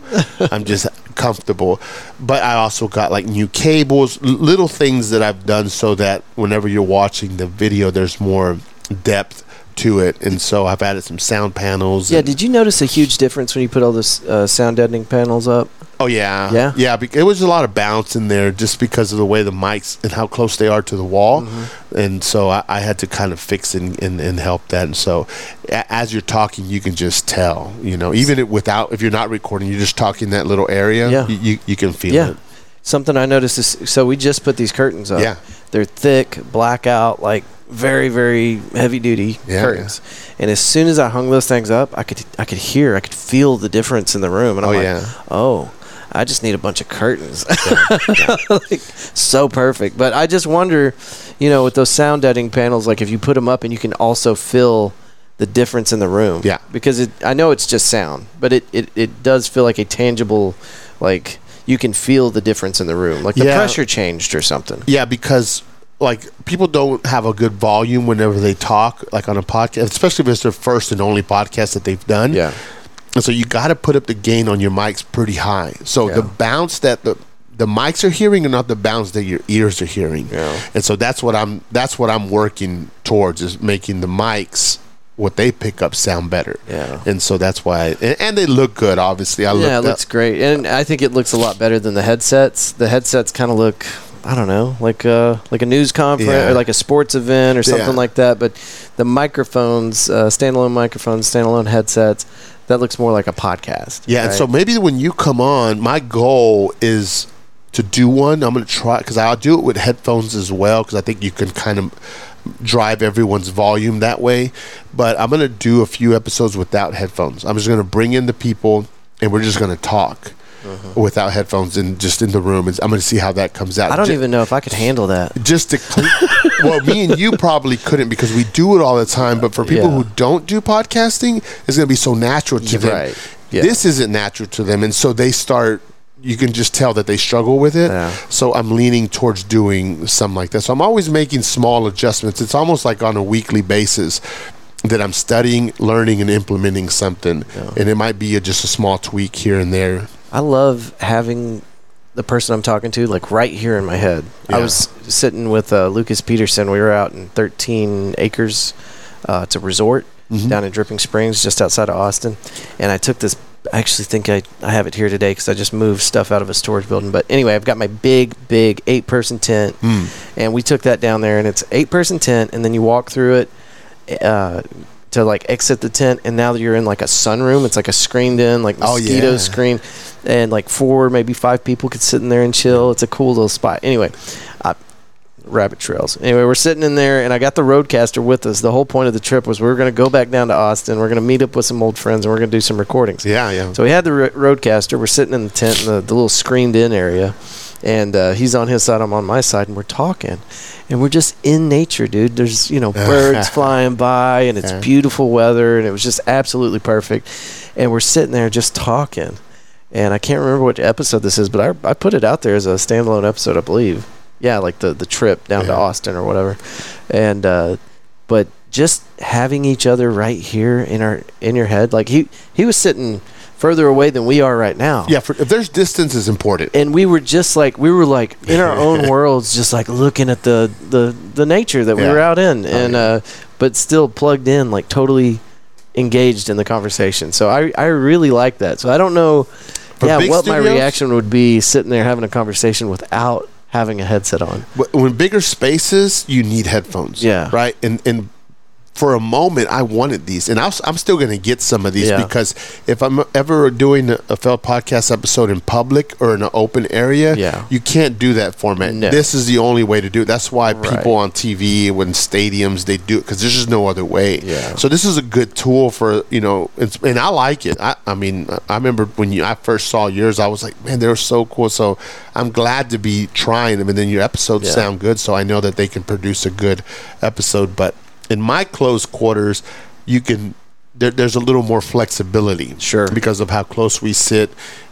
I'm just comfortable. But I also got like new cables, little things that I've done so that whenever you're watching the video, there's more depth to it. And so I've added some sound panels. Yeah, did you notice a huge difference when you put all this uh, sound deadening panels up? Oh yeah, Yeah? yeah. bec- It was a lot of bounce in there just because of the way the mics and how close they are to the wall, Mm-hmm. and so I, I had to kind of fix and, and, and help that. And so, a, as you're talking, you can just tell. You know, even it without if you're not recording, you're just talking that little area. Yeah. you, you, you can feel Yeah. it. Something I noticed is so we just put these curtains up. Yeah. They're thick, blackout, like very, very heavy duty Yeah, curtains. And as soon as I hung those things up, I could I could hear, I could feel the difference in the room. And I'm Oh, like, yeah. oh, I just need a bunch of curtains. <laughs> like, so perfect. But I just wonder, you know, with those sound deadening panels, like if you put them up and you can also feel the difference in the room. Yeah. Because it, I know it's just sound, but it, it, it does feel like a tangible, like you can feel the difference in the room. Like the Yeah. pressure changed or something. Yeah, because like people don't have a good volume whenever they talk, like on a podcast, especially if it's their first and only podcast that they've done. Yeah. And so you got to put up the gain on your mics pretty high. So the bounce that the the mics are hearing and not the bounce that your ears are hearing. Yeah. And so that's what I'm that's what I'm working towards is making the mics what they pick up sound better. Yeah. And so that's why and, and they look good obviously. I Yeah, it looks up- great, and I think it looks a lot better than the headsets. The headsets kind of look, I don't know, like a like a news conference Yeah. or like a sports event or something Yeah. like that. But the microphones, uh, standalone microphones, standalone headsets, that looks more like a podcast. Yeah, and so maybe when you come on, my goal is to do one. I'm going to try because I'll do it with headphones as well because I think you can kind of drive everyone's volume that way. But I'm going to do a few episodes without headphones. I'm just going to bring in the people and we're just going to talk uh-huh. without headphones and just in the room. And I'm going to see how that comes out. I don't Ju- even know if I could handle that. just to <laughs> well me and you probably couldn't because we do it all the time but for people Yeah. who don't do podcasting it's going to be so natural to Yeah, them right. Yeah. this isn't natural to them and so they start you can just tell that they struggle with it Yeah. so i'm leaning towards doing something like that so i'm always making small adjustments it's almost like on a weekly basis that i'm studying learning and implementing something and it might be a, just a small tweak here and there I love having the person I'm talking to like right here in my head. I was sitting with uh, Lucas Peterson. We were out in 13 acres. Uh, it's a resort, down in Dripping Springs, just outside of Austin. And I took this. I actually think I, I have it here today because I just moved stuff out of a storage building. But anyway, I've got my big, big eight person tent, and we took that down there, and it's eight person tent, and then you walk through it. Uh, to like exit the tent, and now that you're in like a sunroom. It's like a screened in, like Oh, mosquito yeah. screen, and like four, maybe five people could sit in there and chill. It's a cool little spot. Anyway, uh, rabbit trails. Anyway, we're sitting in there, and I got the RødeCaster with us. The whole point of the trip was we were going to go back down to Austin. We're going to meet up with some old friends, and we're going to do some recordings. Yeah, yeah. So we had the ro- RødeCaster. We're sitting in the tent in the, the little screened in area, and uh, he's on his side, I'm on my side, and we're talking, and we're just in nature, dude. There's you know <laughs> birds flying by, and it's Yeah. beautiful weather, and it was just absolutely perfect. And we're sitting there just talking, and I can't remember what episode this is, but I I put it out there as a standalone episode, I believe. Yeah, like the the trip down to Austin or whatever, and uh, but just having each other right here in our in your head, like he he was sitting further away than we are right now. yeah, for, if there's distance is important. And we were just like we were like in our own <laughs> worlds, just like looking at the the the nature that we Yeah. Oh, were out in, and yeah. uh, but still plugged in, like totally engaged in the conversation. So I I really like that. So I don't know, For yeah, what my reaction would be sitting there having a conversation without having a headset on. When bigger spaces, you need headphones. Yeah. Right. And and for a moment, I wanted these, and I I'm still going to get some of these Yeah. because if I'm ever doing a, a Failed podcast episode in public or in an open area, Yeah. you can't do that format. No. This is the only way to do it. That's why Right. people on TV, when stadiums, they do it because there's just no other way. Yeah. So this is a good tool for you know, it's, and I like it. I, I mean, I remember when you I first saw yours, I was like, man, they're so cool. So I'm glad to be trying them, and then your episodes Yeah. sound good, so I know that they can produce a good episode. But in my close quarters, you can. There, there's a little more flexibility, Sure. because of how close we sit,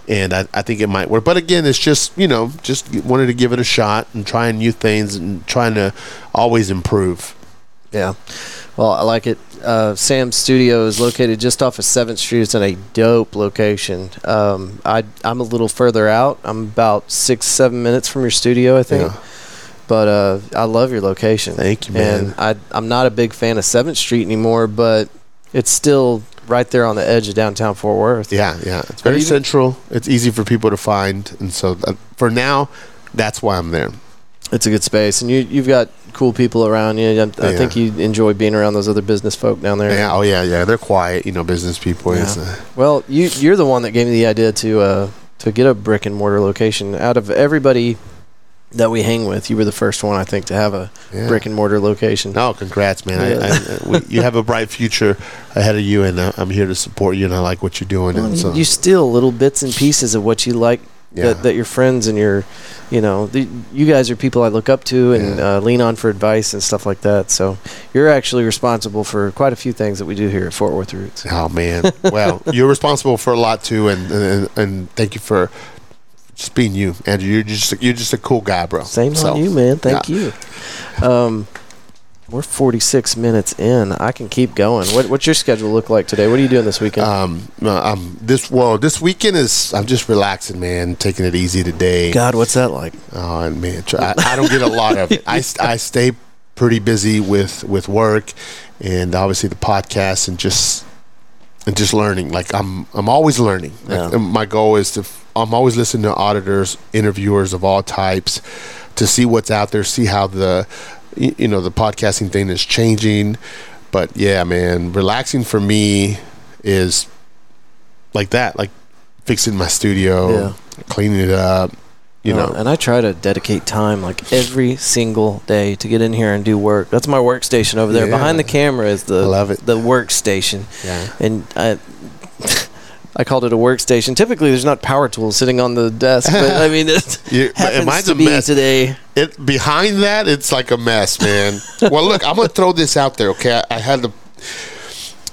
and I, I think it might work. But again, it's just you know, just wanted to give it a shot and trying new things and trying to always improve. Yeah. Well, I like it. Uh, Sam's studio is located just off of 7th Street. It's in a dope location. Um, I, I'm a little further out. I'm about six, seven minutes from your studio, I think. Yeah. But uh, I love your location. Thank you, man. And I, I'm not a big fan of 7th Street anymore, but it's still right there on the edge of downtown Fort Worth. Yeah, yeah. It's very central. It's easy for people to find, and so that, for now, that's why I'm there. It's a good space. And you, you've got cool people around you. I, I Yeah. think you enjoy being around those other business folk down there. Yeah, oh yeah, yeah. They're quiet, you know, business people. Yeah. uh, Well, you you're the one that gave me the idea to uh, to get a brick and mortar location. Out of everybody that we hang with, you were the first one I think to have a Yeah. brick and mortar location. no, congrats, man. Yeah. I, I, we, you have a bright future ahead of you, and uh, I'm here to support you, and I like what you're doing. Well, and so, you steal little bits and pieces of what you like Yeah. that, that your friends and your you know the, you guys are people I look up to and uh, lean on for advice and stuff like that. So you're actually responsible for quite a few things that we do here at Fort Worth Roots. oh man, well, you're responsible for a lot too, and and, and thank you for just being you, Andrew. You're just you're just a cool guy, bro. Same So, on you, man. Thank yeah. you. Um, we're 46 minutes in. I can keep going. What, what's your schedule look like today? What are you doing this weekend? Um, uh, um, this well, this weekend is I'm just relaxing, man, taking it easy today. God, what's that like? Oh man, I, I don't get a lot of it. I, <laughs> I stay pretty busy with with work and obviously the podcast and just and just learning. Like I'm I'm always learning. Like, Yeah. My goal is to I'm always listening to auditors, interviewers of all types, to see what's out there, see how the you know the podcasting thing is changing. But yeah, man, relaxing for me is like that, like fixing my studio, Yeah. cleaning it up. You know, and I try to dedicate time like every single day to get in here and do work. That's my workstation over there. Yeah. Behind the camera is the I love it. the workstation. Yeah. And I I called it a workstation. Typically there's not power tools sitting on the desk, but I mean it <laughs> You- happens to a be mess. today. It behind that, it's like a mess, man. <laughs> well, look, I'm gonna throw this out there. Okay, I, I had the.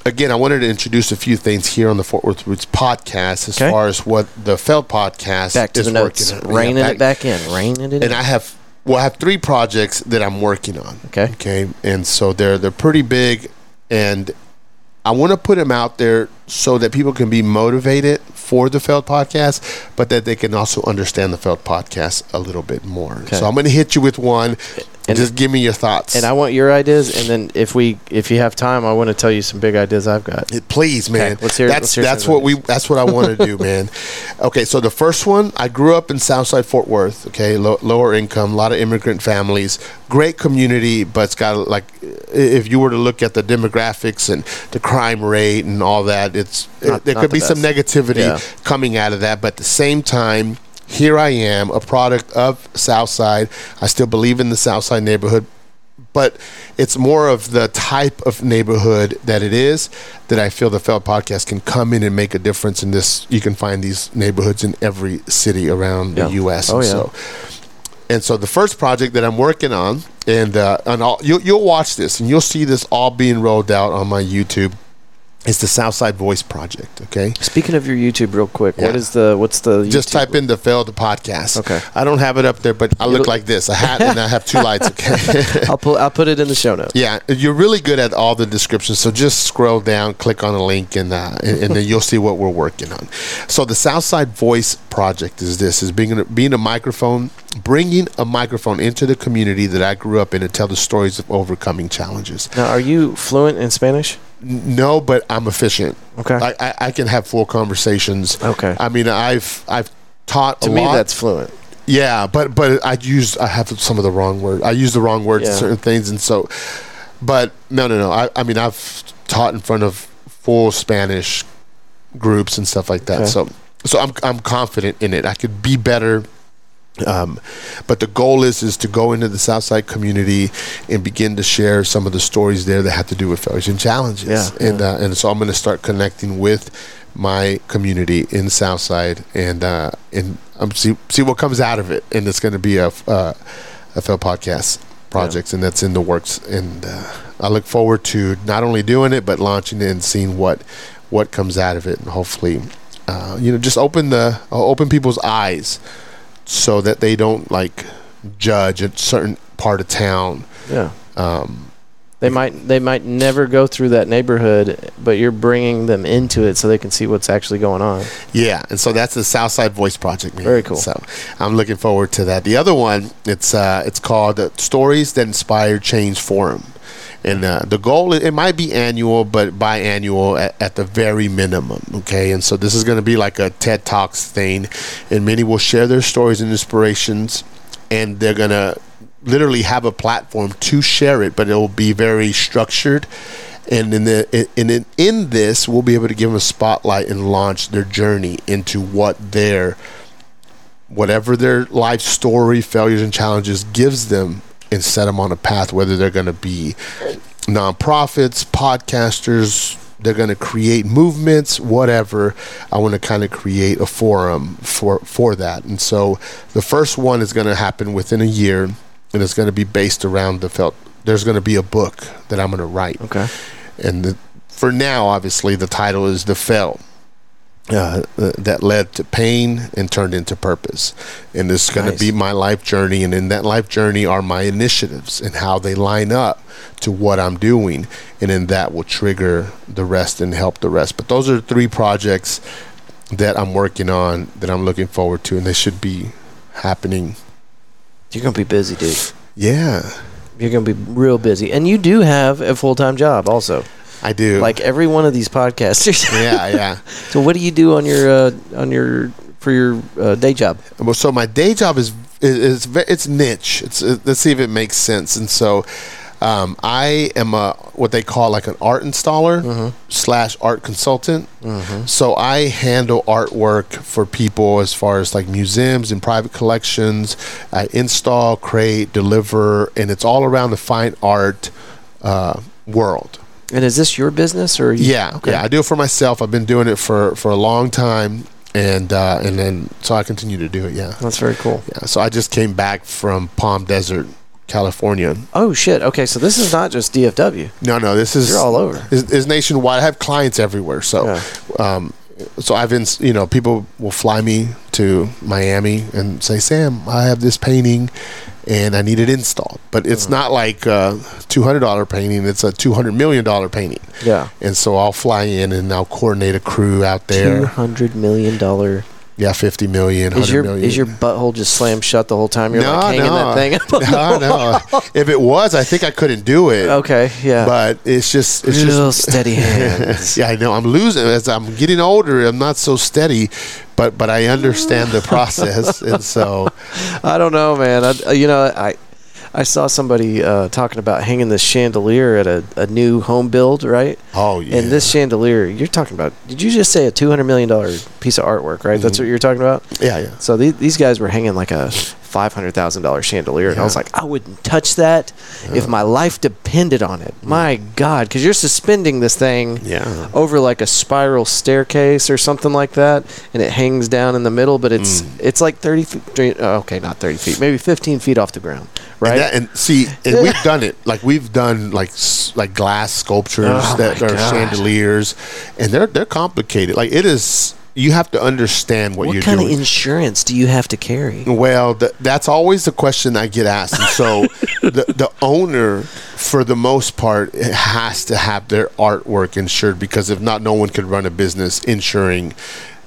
Again, I wanted to introduce a few things here on the Fort Worth Roots podcast as Okay. far as what the Failed podcast Back to is the notes. working. on. Reining Yeah, it back in. Reining it in. And I have well, I have three projects that I'm working on. Okay. Okay, and so they're they're pretty big, and I want to put them out there so that people can be motivated for the Failed podcast, but that they can also understand the Failed podcast a little bit more. Okay. So I'm going to hit you with one, And- just give me your thoughts. And I want your ideas, and then if we, if you have time, I want to tell you some big ideas I've got. Please, man. Okay, let's hear- that's let's hear that's what we that's what I want to do, <laughs> man. Okay, so the first one, I grew up in Southside Fort Worth. Okay, low, lower income, a lot of immigrant families, great community, but it's got like, if you were to look at the demographics and the crime rate and all that, it's Not- there not could be some negativity Yeah. coming out of that, but at the same time. Here I am, a product of Southside. I still believe in the Southside neighborhood, but it's more of the type of neighborhood that it is that I feel the Failed podcast can come in and make a difference in this. You can find these neighborhoods in every city around Yeah. the U.S. Oh, and yeah. so, and so the first project that I'm working on, and uh, and all, you'll you'll watch this and you'll see this all being rolled out on my YouTube. Is the Southside Voice Project? Okay, Speaking of your YouTube, real quick, what Yeah. is the what's the just type in the Failed podcast. Okay. I don't have it up there, but I look look- like this: a hat <laughs> and I have two lights. Okay. <laughs> I'll put I'll put it in the show notes. Yeah, you're really good at all the descriptions. So just scroll down, click on a link, and uh, and, and then <laughs> you'll see what we're working on. So the Southside Voice project is this: is being a, being a microphone, bringing a microphone into the community that I grew up in to tell the stories of overcoming challenges. Now, are you fluent in Spanish? N- No, but I'm efficient. Okay. I, I, I can have full conversations. Okay. I mean, I've I've taught to a me, lot. that's fluent. Yeah, but but I use I have some of the wrong words. I use the wrong words in certain things, and so. But no, no, no. I, I mean, I've taught in front of full Spanish groups and stuff like that. Okay. So so I'm I'm confident in it. I could be better. Um, but the goal is is to go into the Southside community and begin to share some of the stories there that have to do with failures and challenges. Yeah, and Uh, and so I'm going to start connecting with my community in Southside and uh, and um, see see what comes out of it. And it's going to be a uh, a Fail podcast projects, and that's in the works. And uh, I look forward to not only doing it but launching it and seeing what what comes out of it, and hopefully, uh, you know, just open the uh, open people's eyes so that they don't like judge a certain part of town. Yeah. Um, They might they might never go through that neighborhood, but you're bringing them into it so they can see what's actually going on. yeah, and so that's the Southside Voice Project. Man. Very cool. So I'm looking forward to that. The other one, it's uh, it's called Stories That Inspire Change Forum, and uh, the goal it might be annual, but biannual at, at the very minimum. Okay, and so this is going to be like a TED Talks thing, and many will share their stories and inspirations, and they're gonna literally have a platform to share it, but it will be very structured. And in the in in this, we'll be able to give them a spotlight and launch their journey into what their whatever their life story, failures and challenges gives them, and set them on a path. Whether they're going to be nonprofits, podcasters, they're going to create movements, whatever. I want to kind of create a forum for for that. And so the first one is going to happen within a year, and it's going to be based around the Failed. There's going to be a book that I'm going to write Okay. and the, for now, obviously, the title is the fell uh, uh, that led to pain and turned into purpose. And this is going Nice. to be my life journey, and in that life journey are my initiatives and how they line up to what I'm doing, and then that will trigger the rest and help the rest. But those are three projects that I'm working on that I'm looking forward to, and they should be happening. You're gonna be busy, dude. Yeah, You're gonna be real busy, and you do have a full time job, also. I do. Like every one of these podcasters. <laughs> yeah, yeah. <laughs> so, what do you do on your uh, on your for your uh, day job? Well, so my day job is is, is it's niche. It's uh, let's see if it makes sense. And so, um, I am a what they call like an art installer slash art consultant. So I handle artwork for people as far as like museums and private collections. I install, create, deliver, and it's all around the fine art uh, world. And is this your business or? You, Yeah, yeah, I do it for myself. I've been doing it for for a long time, and uh, and then so I continue to do it. Yeah. That's very cool. Yeah, so I just came back from Palm Desert, California. Oh shit. Okay, so this is not just DFW. No, no, this is You're all over. Is, is nationwide. I have clients everywhere. So, Yeah. um, so I've been, you know, people will fly me to Miami and say, Sam, I have this painting, and I need it installed. But it's hmm. not like a two hundred dollar painting. It's a two hundred million dollar painting. Yeah. And so I'll fly in and I'll coordinate a crew out there. hundred million dollar yeah, fifty million, Is your million. is your butthole just slammed shut the whole time? You're no, like hanging no, that thing. up <laughs> no, no. If it was, I think I couldn't do it. Okay, yeah. But it's just, it's Real just steady <laughs> hands. yeah, I know. I'm losing as I'm getting older. I'm not so steady, but but I understand the process, and so <laughs> I don't know, man. I, you know, I I saw somebody uh, talking about hanging this chandelier at a, a new home build, right? oh yeah. And this chandelier, you're talking about. Did you just say a two hundred million dollar piece of artwork, right? That's what you're talking about. yeah, yeah. So these, these guys were hanging like a five hundred thousand dollar chandelier, and I was like, I wouldn't touch that if my life depended on it. My God, because you're suspending this thing Yeah. over like a spiral staircase or something like that, and it hangs down in the middle, but it's Mm. it's like thirty feet. three- oh, Okay, not thirty feet, maybe fifteen feet off the ground, right? And, that, and see, and we've done it. Like we've done like like glass sculptures Oh that are gosh. chandeliers, and they're they're complicated. Like it is. You have to understand what, what you're doing. What kind of insurance do you have to carry? Well, th- that's always the question I get asked. And so <laughs> the, the owner, for the most part, eh, has to have their artwork insured because if not, no one could run a business insuring.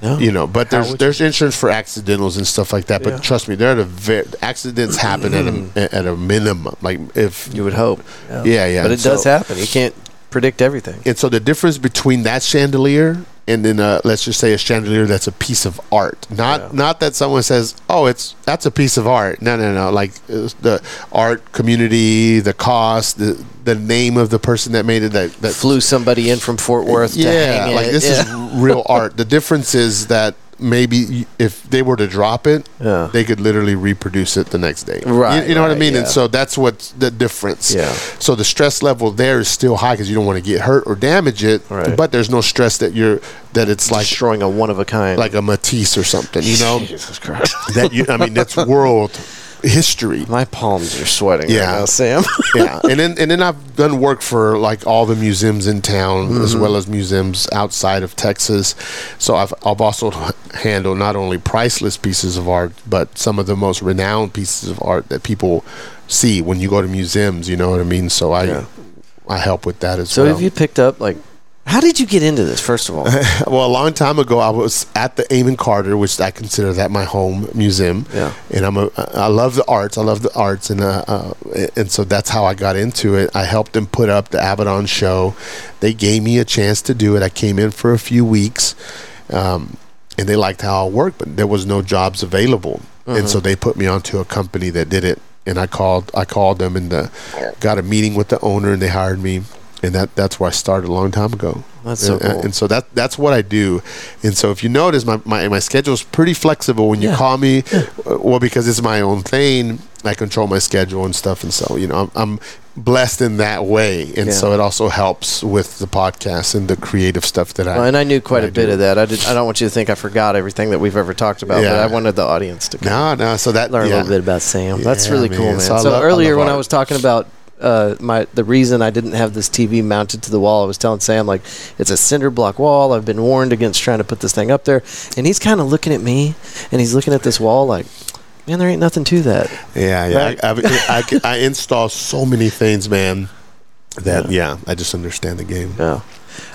No. You know, but How there's there's insurance for accidentals and stuff like that. But Yeah. trust me, there are at a ve- accidents happen at mm. a at a minimum. Like if You would hope. Yeah, yeah. But it does happen. You can't predict everything. and so the difference between that chandelier and then uh, let's just say a chandelier that's a piece of art not Yeah. not that someone says oh it's that's a piece of art no no no like uh, the art community the cost the the name of the person that made it that, that Flew somebody in from Fort Worth to yeah like it. this Yeah. is real <laughs> art the difference is that maybe if they were to drop it Yeah. they could literally reproduce it the next day Right, you, you know what i mean yeah. and so that's what's the difference Yeah. so the stress level there is still high because you don't want to get hurt or damage it Right. but there's no stress that you're that it's like destroying a one of a kind. like a matisse or something you know <laughs> Jesus Christ. that you i mean that's world history My palms are sweating Yeah. right now, Sam. <laughs> yeah, and then and then I've done work for like all the museums in town as Mm-hmm. well as museums outside of Texas. So I've I've also handled not only priceless pieces of art, but some of the most renowned pieces of art that people see when you go to museums. You know what I mean? So I Yeah. I help with that as so well. So have you picked up like how did you get into this, first of all? <laughs> well, a long time ago, I was at the Amon Carter, which I consider that my home museum. Yeah. And I'm a, I love the arts. I love the arts, and uh, uh, and so that's how I got into it. I helped them put up the Avedon show. They gave me a chance to do it. I came in for a few weeks, um, and they liked how I worked, but there was no jobs available, and so they put me onto a company that did it. And I called, I called them, and uh, got a meeting with the owner, and they hired me. And that, that's where I started a long time ago. That's so and, cool. and so that that's what I do. And so if you notice, my my, my schedule is pretty flexible. When you Yeah. call me, uh, well, because it's my own thing, I control my schedule and stuff. And so you know, I'm, I'm blessed in that way. And Yeah. so it also helps with the podcast and the creative stuff that I. Well, and I knew quite I a bit do. of that. I did. I don't want you to think I forgot everything that we've ever talked about. But I wanted the audience to no, no. So that learn yeah. a little bit about Sam. That's Yeah, really cool, man. man. So So, love- earlier when I was talking about uh, my the reason I didn't have this TV mounted to the wall, I was telling Sam like it's a cinder block wall. I've been warned against trying to put this thing up there, and he's kind of looking at me, and he's looking at this wall like, man, there ain't nothing to that. Yeah, yeah. Right? I, I, I, I install so many things, man. That yeah, I just understand the game. Yeah.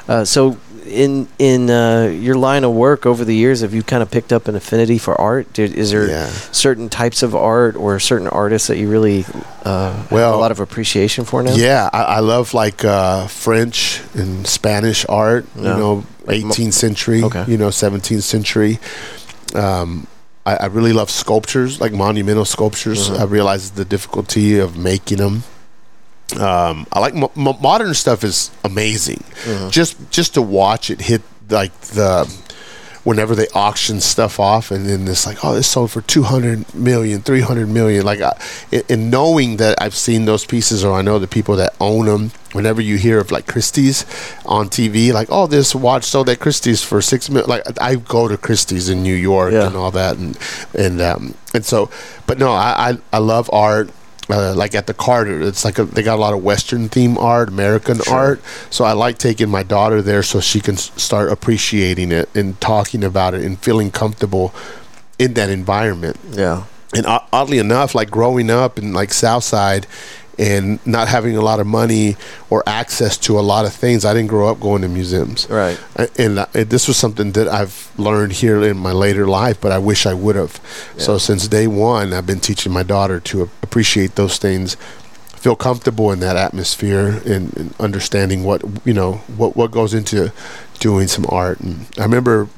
Uh, so in in uh, your line of work over the years, have you kind of picked up an affinity for art? Did, is there Yeah. certain types of art or certain artists that you really uh, have Well, a lot of appreciation for now? Yeah, I, I love like uh, French and Spanish art. You know, 18th century. Okay. You know, 17th century. Um, I, I really love sculptures, like monumental sculptures. Mm-hmm. I realize the difficulty of making them. Um, I like mo- mo- modern stuff is amazing. Mm-hmm. Just just to watch it hit like the whenever they auction stuff off and then it's like oh this sold for 200 million 300 million like I, and- and knowing that i've seen those pieces or i know the people that own them whenever you hear of like christie's on tv like oh this watch sold at christie's for six million like i go to christie's in new york Yeah. and all that and and um and so but no i i, I love art uh, like at the Carter, it's like a, they got a lot of Western theme art, American art. So I like taking my daughter there so she can s- start appreciating it and talking about it and feeling comfortable in that environment. Yeah. And oddly enough, like growing up in like Southside, and not having a lot of money or access to a lot of things, I didn't grow up going to museums. Right. And, uh, this was something that I've learned here in my later life, but I wish I would have. So since day one, I've been teaching my daughter to appreciate those things, feel comfortable in that atmosphere, and, and understanding what you know what what goes into doing some art. And I remember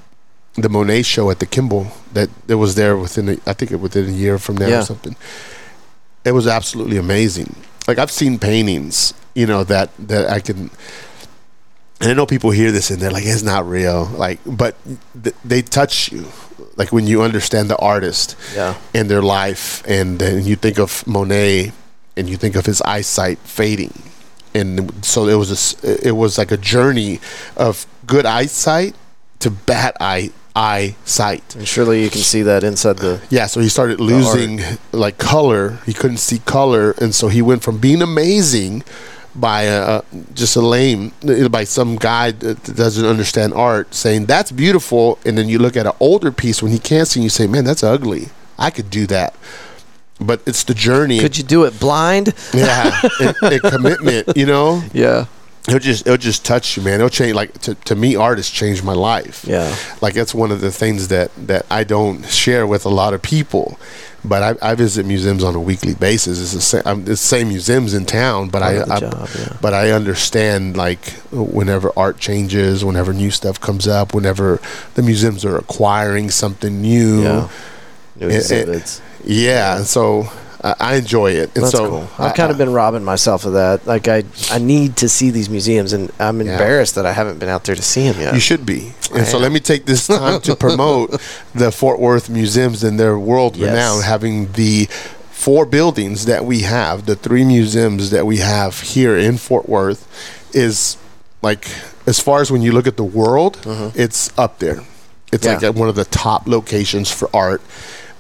the Monet show at the Kimbell that that was there within a, I think it within a year from there Yeah. or something. It was absolutely amazing. Like I've seen paintings, you know that that I can. And I know people hear this and they're like, "It's not real." Like, but th- they touch you, like when you understand the artist Yeah. and their life, and then you think of Monet, and you think of his eyesight fading, and so it was a, it was like a journey of good eyesight to bad eye eyesight. And surely you can see that inside the. Yeah, so he started losing like color. He couldn't see color, and so he went from being amazing by a, just a lame uh, by some guy that doesn't understand art saying that's beautiful, and then you look at an older piece when he can't see, and you say, "Man, that's ugly. I could do that." But it's the journey. Could you do it blind? yeah, and, and commitment. You know, <laughs> Yeah. It'll just it'll just touch you, man. It'll change. Like to, to me, art has changed my life. Yeah. like that's one of the things that that I don't share with a lot of people. But I, I visit museums on a weekly basis. It's the same, I'm, it's the same museums in town, but I, Part I job, yeah. but I understand like whenever art changes, whenever new stuff comes up, whenever the museums are acquiring something new. Yeah. It- it- exhibits. yeah, and so I, I enjoy it. And That's so cool. I've kind of been robbing myself of that. Like I, I need to see these museums, and I'm Yeah. embarrassed that I haven't been out there to see them yet. You should be. I And so am. let me take this <laughs> time to promote the Fort Worth museums and their world Yes. renown having the four buildings that we have, the three museums that we have here in Fort Worth is like as far as when you look at the world, it's up there. It's like Mm-hmm. Yeah. at one of the top locations for art,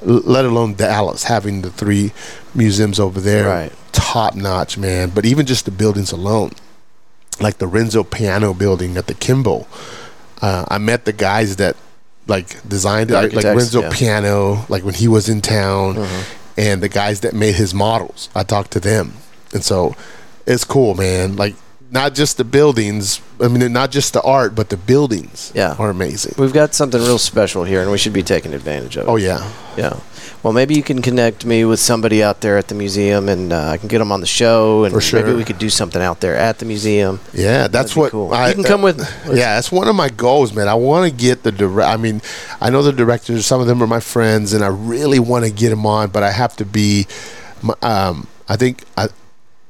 let alone Dallas having the three museums over there. Right. Top notch, man. But even just the buildings alone like the Renzo Piano building at the Kimbell. Uh, I met the guys that like designed it, like, Renzo yeah. Piano, like when he was in town, Mm-hmm. and the guys that made his models. I talked to them, and so it's cool, man. Like not just the buildings, I mean, not just the art, but the buildings. Yeah. are amazing. We've got something real special here, and we should be taking advantage of it. Oh yeah, Yeah. Well, maybe you can connect me with somebody out there at the museum, and uh, I can get them on the show, and For sure. maybe we could do something out there at the museum. yeah. That's be what cool. I, You can come with- <laughs> Yeah, that's one of my goals, man. I want to get the direct. I mean, I know the directors. Some of them are my friends, and I really want to get them on, but I have to be. Um, I think I.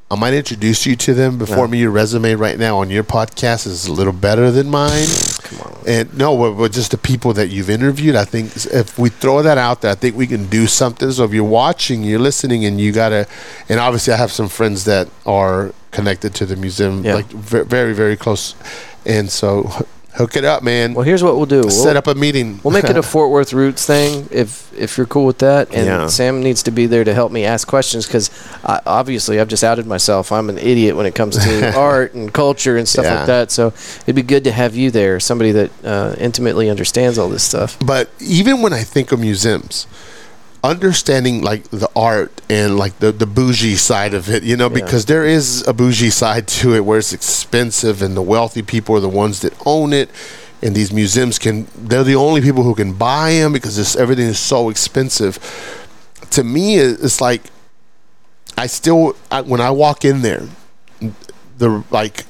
I might introduce you to them before me. Your resume right now on your podcast is a little better than mine. Come on. And no, but, but just the people that you've interviewed, I think if we throw that out there, I think we can do something. So if you're watching, you're listening, and you gotta, and obviously I have some friends that are connected to the museum, Yeah. like ve- very, very close, and so hook it up, man. Well, here's what we'll do. We'll, Set up a meeting. We'll make it a <laughs> Fort Worth Roots thing if if you're cool with that. And Yeah. Sam needs to be there to help me ask questions because obviously I've just outed myself. I'm an idiot when it comes to <laughs> art and culture and stuff Yeah. like that. So it'd be good to have you there, somebody that uh, intimately understands all this stuff. but even when I think of museums, understanding like the art and like the, the bougie side of it, you know, Yeah. because there is a bougie side to it where it's expensive and the wealthy people are the ones that own it. And these museums can, they're the only people who can buy them because this, everything is so expensive. To me, it's like, I still, I, when I walk in there, the like,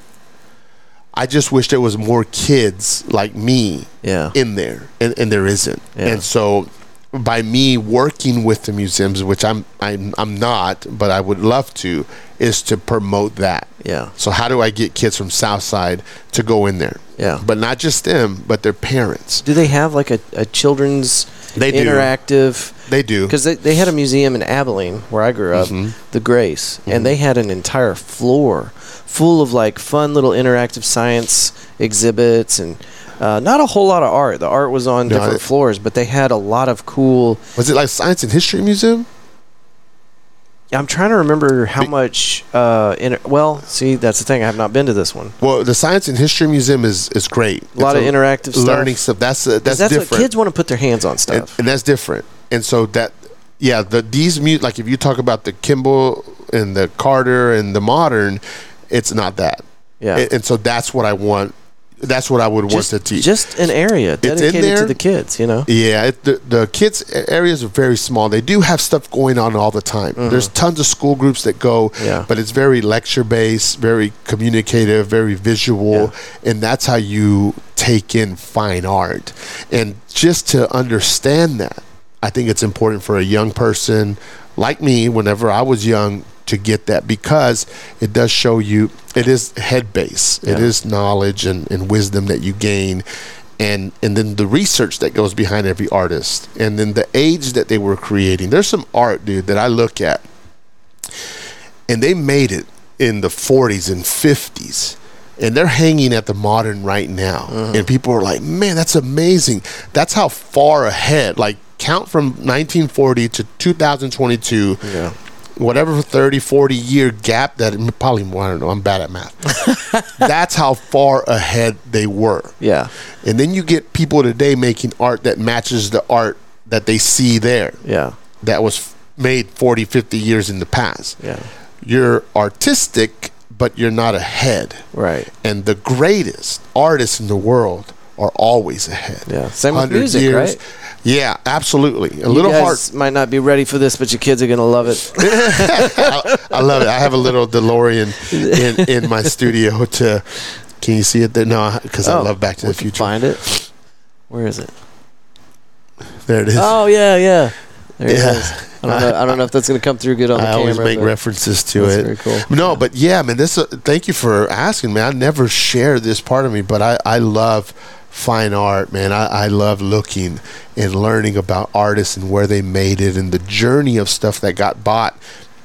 I just wish there was more kids like me Yeah. in there, and, and there isn't. Yeah. And so, by me working with the museums, which I'm I'm I'm not, but I would love to, is to promote that. Yeah. So how do I get kids from Southside to go in there? Yeah. But not just them, but their parents. Do they have like a, a children's They do. interactive? They do. Because they, they had a museum in Abilene where I grew up, Mm-hmm. the Grace, and they had an entire floor full of like fun little interactive science exhibits and uh, not a whole lot of art. The art was on No, different it- floors, but they had a lot of cool. Was it like Science and History Museum? I'm trying to remember how much. Uh, inter- well, see, that's the thing. I have not been to this one. Well, the Science and History Museum is is great. A lot It's of interactive learning stuff. That's uh, 'Cause that's, That's, different. what kids want to put their hands on stuff. and that's different. And so that, yeah, the these mute like if you talk about the Kimbell and the Carter and the modern, it's not that. Yeah. And, and so that's what I want. That's what I would just, want to teach. just an area dedicated to the kids. You know. Yeah, it, the the kids areas are very small. They do have stuff going on all the time. There's tons of school groups that go, Mm-hmm. Yeah. but it's very lecture based, very communicative, very visual, and that's how you take in fine art. And just to understand that, I think it's important for a young person like me, whenever I was young, to get that because it does show you it is head base. It Yeah. is knowledge and, and wisdom that you gain. And and then the research that goes behind every artist. And then the age that they were creating. There's some art dude that i look at. And they made it in the 40s and 50s and they're hanging at the modern right now. Uh-huh. And people are like man that's amazing. That's how far ahead. Like count from 1940 to 2022 Yeah. Whatever 30 40 year gap that probably more i don't know i'm bad at math <laughs> that's how far ahead they were Yeah. and then you get people today making art that matches the art that they see there Yeah. that was made 40 50 years in the past Yeah. you're artistic but you're not ahead Right. and the greatest artists in the world are always ahead Yeah. Same with 100 music, right? Yeah absolutely a You little guys might not be ready for this, but your kids are gonna love it. <laughs> I, I love it. I have a little DeLorean in, in my studio to. Can you see it there? No, because I Oh, love Back to the Future. Find it. Where is it? There it is. Oh yeah, yeah. There Yeah. it is. I don't know. I don't know if that's gonna come through good on the camera. I always make references to that's it. very cool. No, but yeah, man. This. Uh, thank you for asking, man. I never share this part of me, but I I love fine art, man. I, I love looking and learning about artists and where they made it and the journey of stuff that got bought.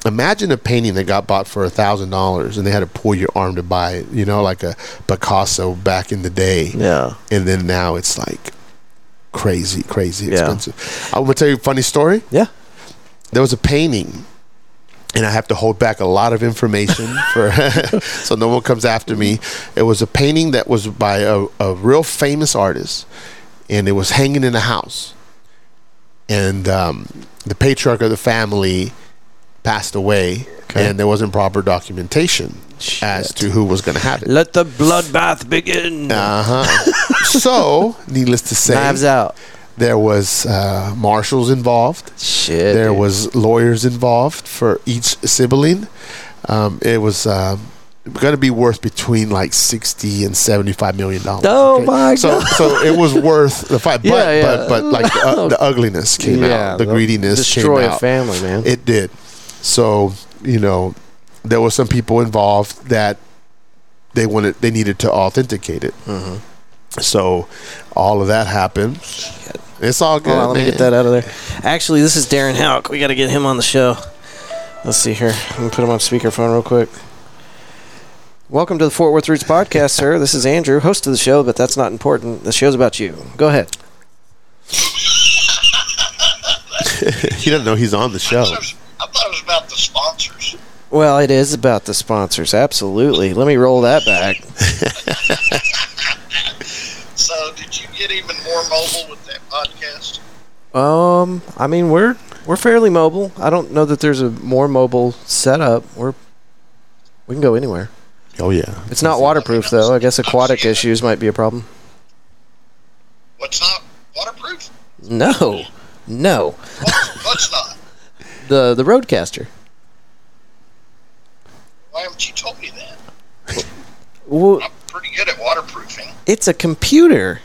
Imagine a painting that got bought for a thousand dollars and they had to pull your arm to buy it. You know, like a Picasso back in the day. Yeah. and then now it's like crazy, crazy Yeah. expensive. I'm gonna tell you a funny story. Yeah. There was a painting, and I have to hold back a lot of information <laughs> for <laughs> so no one comes after me. It was a painting that was by a, a real famous artist, and it was hanging in a house. And um, the patriarch of the family passed away, Okay. and there wasn't proper documentation as to who was going to have it. Let the bloodbath begin. Uh huh. <laughs> so, needless to say, Knives out. There was uh, marshals involved. Shit. There dude. was lawyers involved for each sibling. Um, it was um, going to be worth between like sixty and seventy-five million dollars. Oh my so, God. So it was worth the fight, but <laughs> Yeah, yeah. but but like the, uh, the <laughs> ugliness came yeah, out, the greediness destroy came a out. family, man. It did. So you know, there were some people involved that they wanted, they needed to authenticate it. Mm-hmm. So all of that happened. It's all good. Hold on, let me man. get that out of there. Actually, this is Darren Houck. We got to get him on the show. Let's see here. Let me put him on speakerphone real quick. Welcome to the Fort Worth Roots podcast, sir. This is Andrew, host of the show, but that's not important. The show's about you. Go ahead. <laughs> he doesn't know he's on the show. I thought, was, I thought it was about the sponsors. Well, it is about the sponsors. Absolutely. Let me roll that back. <laughs> So, did you get even more mobile with that podcast? Um, I mean, we're we're fairly mobile. I don't know that there's a more mobile setup. We're we can go anywhere. Oh yeah. It's not waterproof though. I guess aquatic issues might be a problem. What's not waterproof? No, no. What's, what's not? <laughs> The the RødeCaster. Why haven't you told me that? Well, I'm pretty good at waterproofing. it's a computer.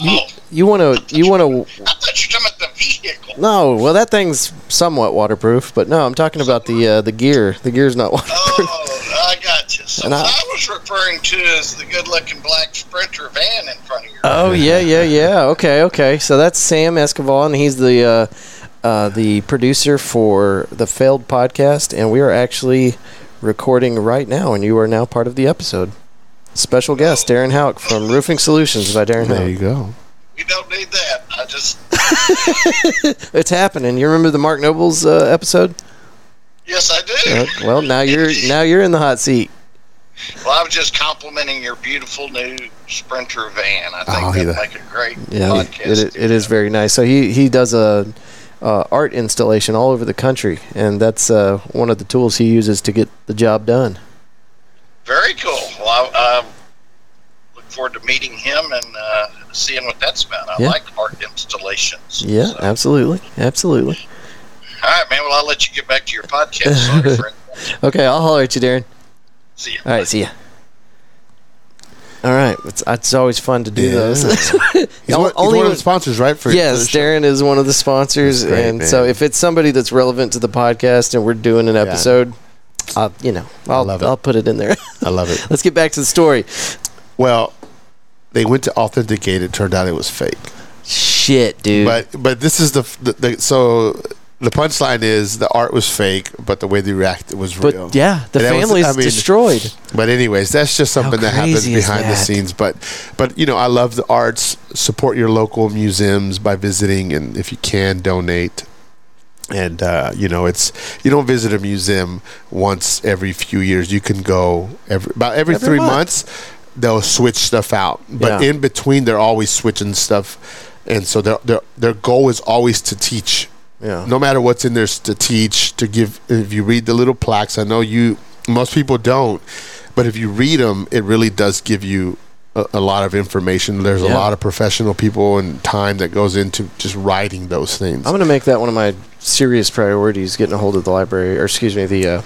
Oh, You want to you want to I thought you were talking about the vehicle. no. Well, that thing's somewhat waterproof, but no, I'm talking about the uh, the gear. The gear's not <laughs> waterproof. Oh, I got you. So And I- I, was referring to as the good-looking black Sprinter van in front of your. Oh yeah, yeah, yeah. Okay, okay. So that's Sam Escobar, and he's the uh, uh, the producer for the Failed podcast, and we are actually recording right now, and you are now part of the episode. Special guest Darren Houck from Roofing Solutions by Darren There you go. We don't need that. I just <laughs> It's happening. You remember the Mark Nobles uh, episode? yes, I do. Uh, well, now you're now you're in the hot seat. Well, I was just complimenting your beautiful new Sprinter van. I think Oh, that'd yeah. make a great Yeah, podcast. it, it is very nice. So he he does a uh, art installation all over the country, and that's uh, one of the tools he uses to get the job done. Very cool. Well, I, I look forward to meeting him and uh, seeing what that's about. I Yeah. like art installations. Yeah, So- absolutely, absolutely. All right, man. Well, I'll let you get back to your podcast. Sorry, <laughs> friend. Okay, I'll holler at you, Darren. See you. All right, see ya. All right, it's, it's always fun to do Yeah. those. He's, Only <laughs> one, he's only one of the sponsors, right? For for yes, the show? Darren is one of the sponsors, great, and so if it's somebody that's relevant to the podcast and we're doing an episode, I'll, you know, I'll, love it. I'll put it in there. I love it. <laughs> Let's get back to the story. Well, they went to authenticate. It turned out it was fake. Shit, dude. But but this is the, the, the so the punchline is the art was fake, but the way they reacted was But real. yeah, the that was- I mean, destroyed. But anyways, that's just something that happens behind the scenes. But but you know, I love the arts. Support your local museums by visiting, and if you can, donate. And uh, you know, it's you don't visit a museum once every few years. You can go every about every, Every three month. months. They'll switch stuff out, but Yeah. in between, they're always switching stuff. And so their their their goal is always to teach Yeah. no matter what's in there to teach to give if you read the little plaques i know you most people don't but if you read them it really does give you a, a lot of information. There's a lot of professional people and time that goes into just writing those things. I'm going to make that one of my serious priorities, getting a hold of the library, or excuse me, the uh,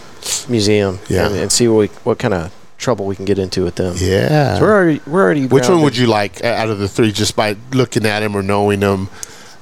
museum, Yeah. and, and see what, we, what kind of trouble we can get into with them. yeah. So we're already, we're already which one would you like out of the three just by looking at him or knowing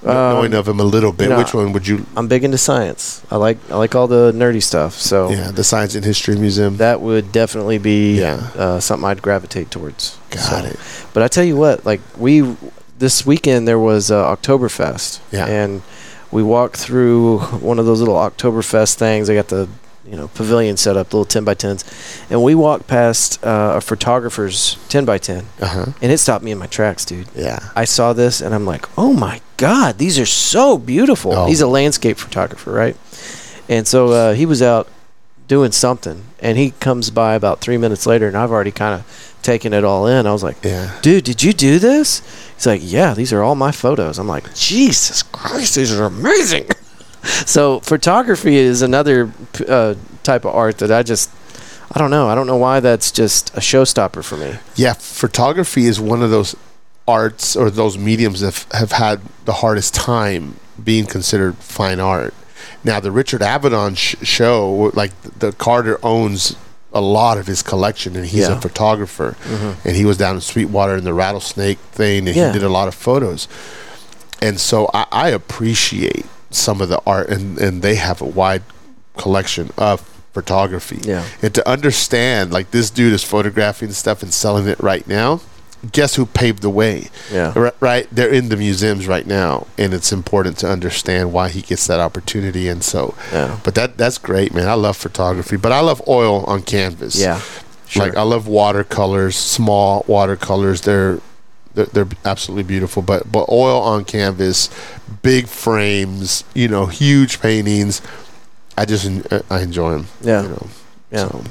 Um, knowing of him a little bit you know, which one would you I'm big into science. I like I like all the nerdy stuff. So yeah the science and history museum that would definitely be Yeah. uh, something I'd gravitate towards. got So- it But I tell you what, like we this weekend there was uh, Oktoberfest, Yeah. and we walked through one of those little Oktoberfest things. I got the you know pavilion set up, little ten by tens, and we walked past uh, a photographer's ten by ten, uh-huh and it stopped me in my tracks, dude. yeah I saw this and I'm like, oh my god, these are so beautiful. Oh. He's a landscape photographer, right? And so uh, he was out doing something, and he comes by about three minutes later, and I've already kind of taken it all in. I was like, yeah dude, did you do this? He's like, yeah, these are all my photos. I'm like, Jesus Christ, these are amazing. <laughs> so photography is another uh, type of art that I just, I don't know. I don't know why that's just a showstopper for me. Yeah, photography is one of those arts or those mediums that have had the hardest time being considered fine art. Now, the Richard Avedon sh- show, like the Carter owns a lot of his collection, and he's Yeah. Mm-hmm. a photographer, and he was down in Sweetwater in the rattlesnake thing, and Yeah. he did a lot of photos. And so I, I appreciate some of the art, and, and they have a wide collection of photography. Yeah. And to understand, like this dude is photographing stuff and selling it right now. Guess who paved the way? Yeah. Ri- Right. They're in the museums right now, and it's important to understand why he gets that opportunity. And so, Yeah. but that that's great, man. I love photography, but I love oil on canvas. Yeah. Like I love watercolors, small watercolors. They're they're, they're absolutely beautiful. But but oil on canvas, big frames, you know, huge paintings. I just I enjoy them. Yeah. You know. Yeah. So,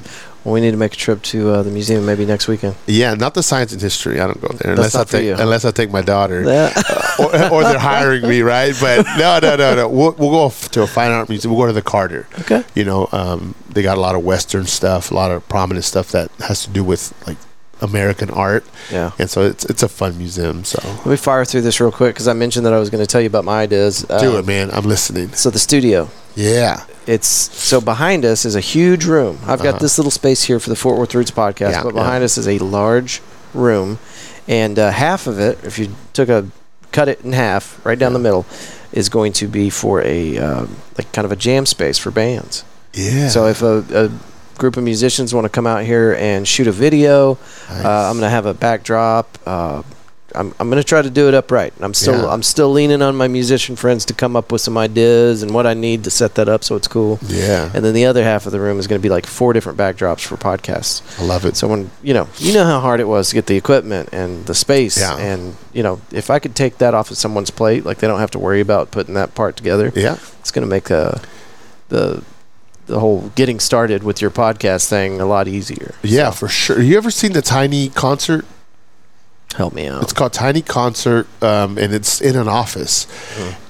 Well, we need to make a trip to uh, the museum maybe next weekend. yeah, not the science and history. I don't go there unless I take you, unless I take my daughter, Yeah. or, or they're hiring me, right? But <laughs> no, no, no, no. We'll, we'll go to a fine art museum. We'll go to the Carter. okay. You know, um, they got a lot of Western stuff, a lot of prominent stuff that has to do with like American art, Yeah. and so it's it's a fun museum. So Let me fire through this real quick because I mentioned that I was going to tell you about my ideas. do Uh, it, man. I'm listening. So the studio. Yeah, It's so behind us is a huge room. I've got Uh-huh. this little space here for the Fort Worth Roots podcast, Yeah, but yeah. behind us is a large room, and uh, half of it, if you took a cut it in half, right down the middle, is going to be for a um, like kind of a jam space for bands. yeah. So if a, a group of musicians want to come out here and shoot a video, uh, I'm going to have a backdrop. Uh, I'm, I'm going to try to do it upright. I'm still Yeah. I'm still leaning on my musician friends to come up with some ideas and what I need to set that up so it's cool. yeah, And then the other half of the room is going to be like four different backdrops for podcasts. I love it. So when you know, you know how hard it was to get the equipment and the space, Yeah. and you know, if I could take that off of someone's plate, like they don't have to worry about putting that part together yeah, it's going to make uh, the the whole getting started with your podcast thing a lot easier. yeah, So, for sure. You ever seen the Tiny concert? Help me out. It's called Tiny Concert, um, and it's in an office.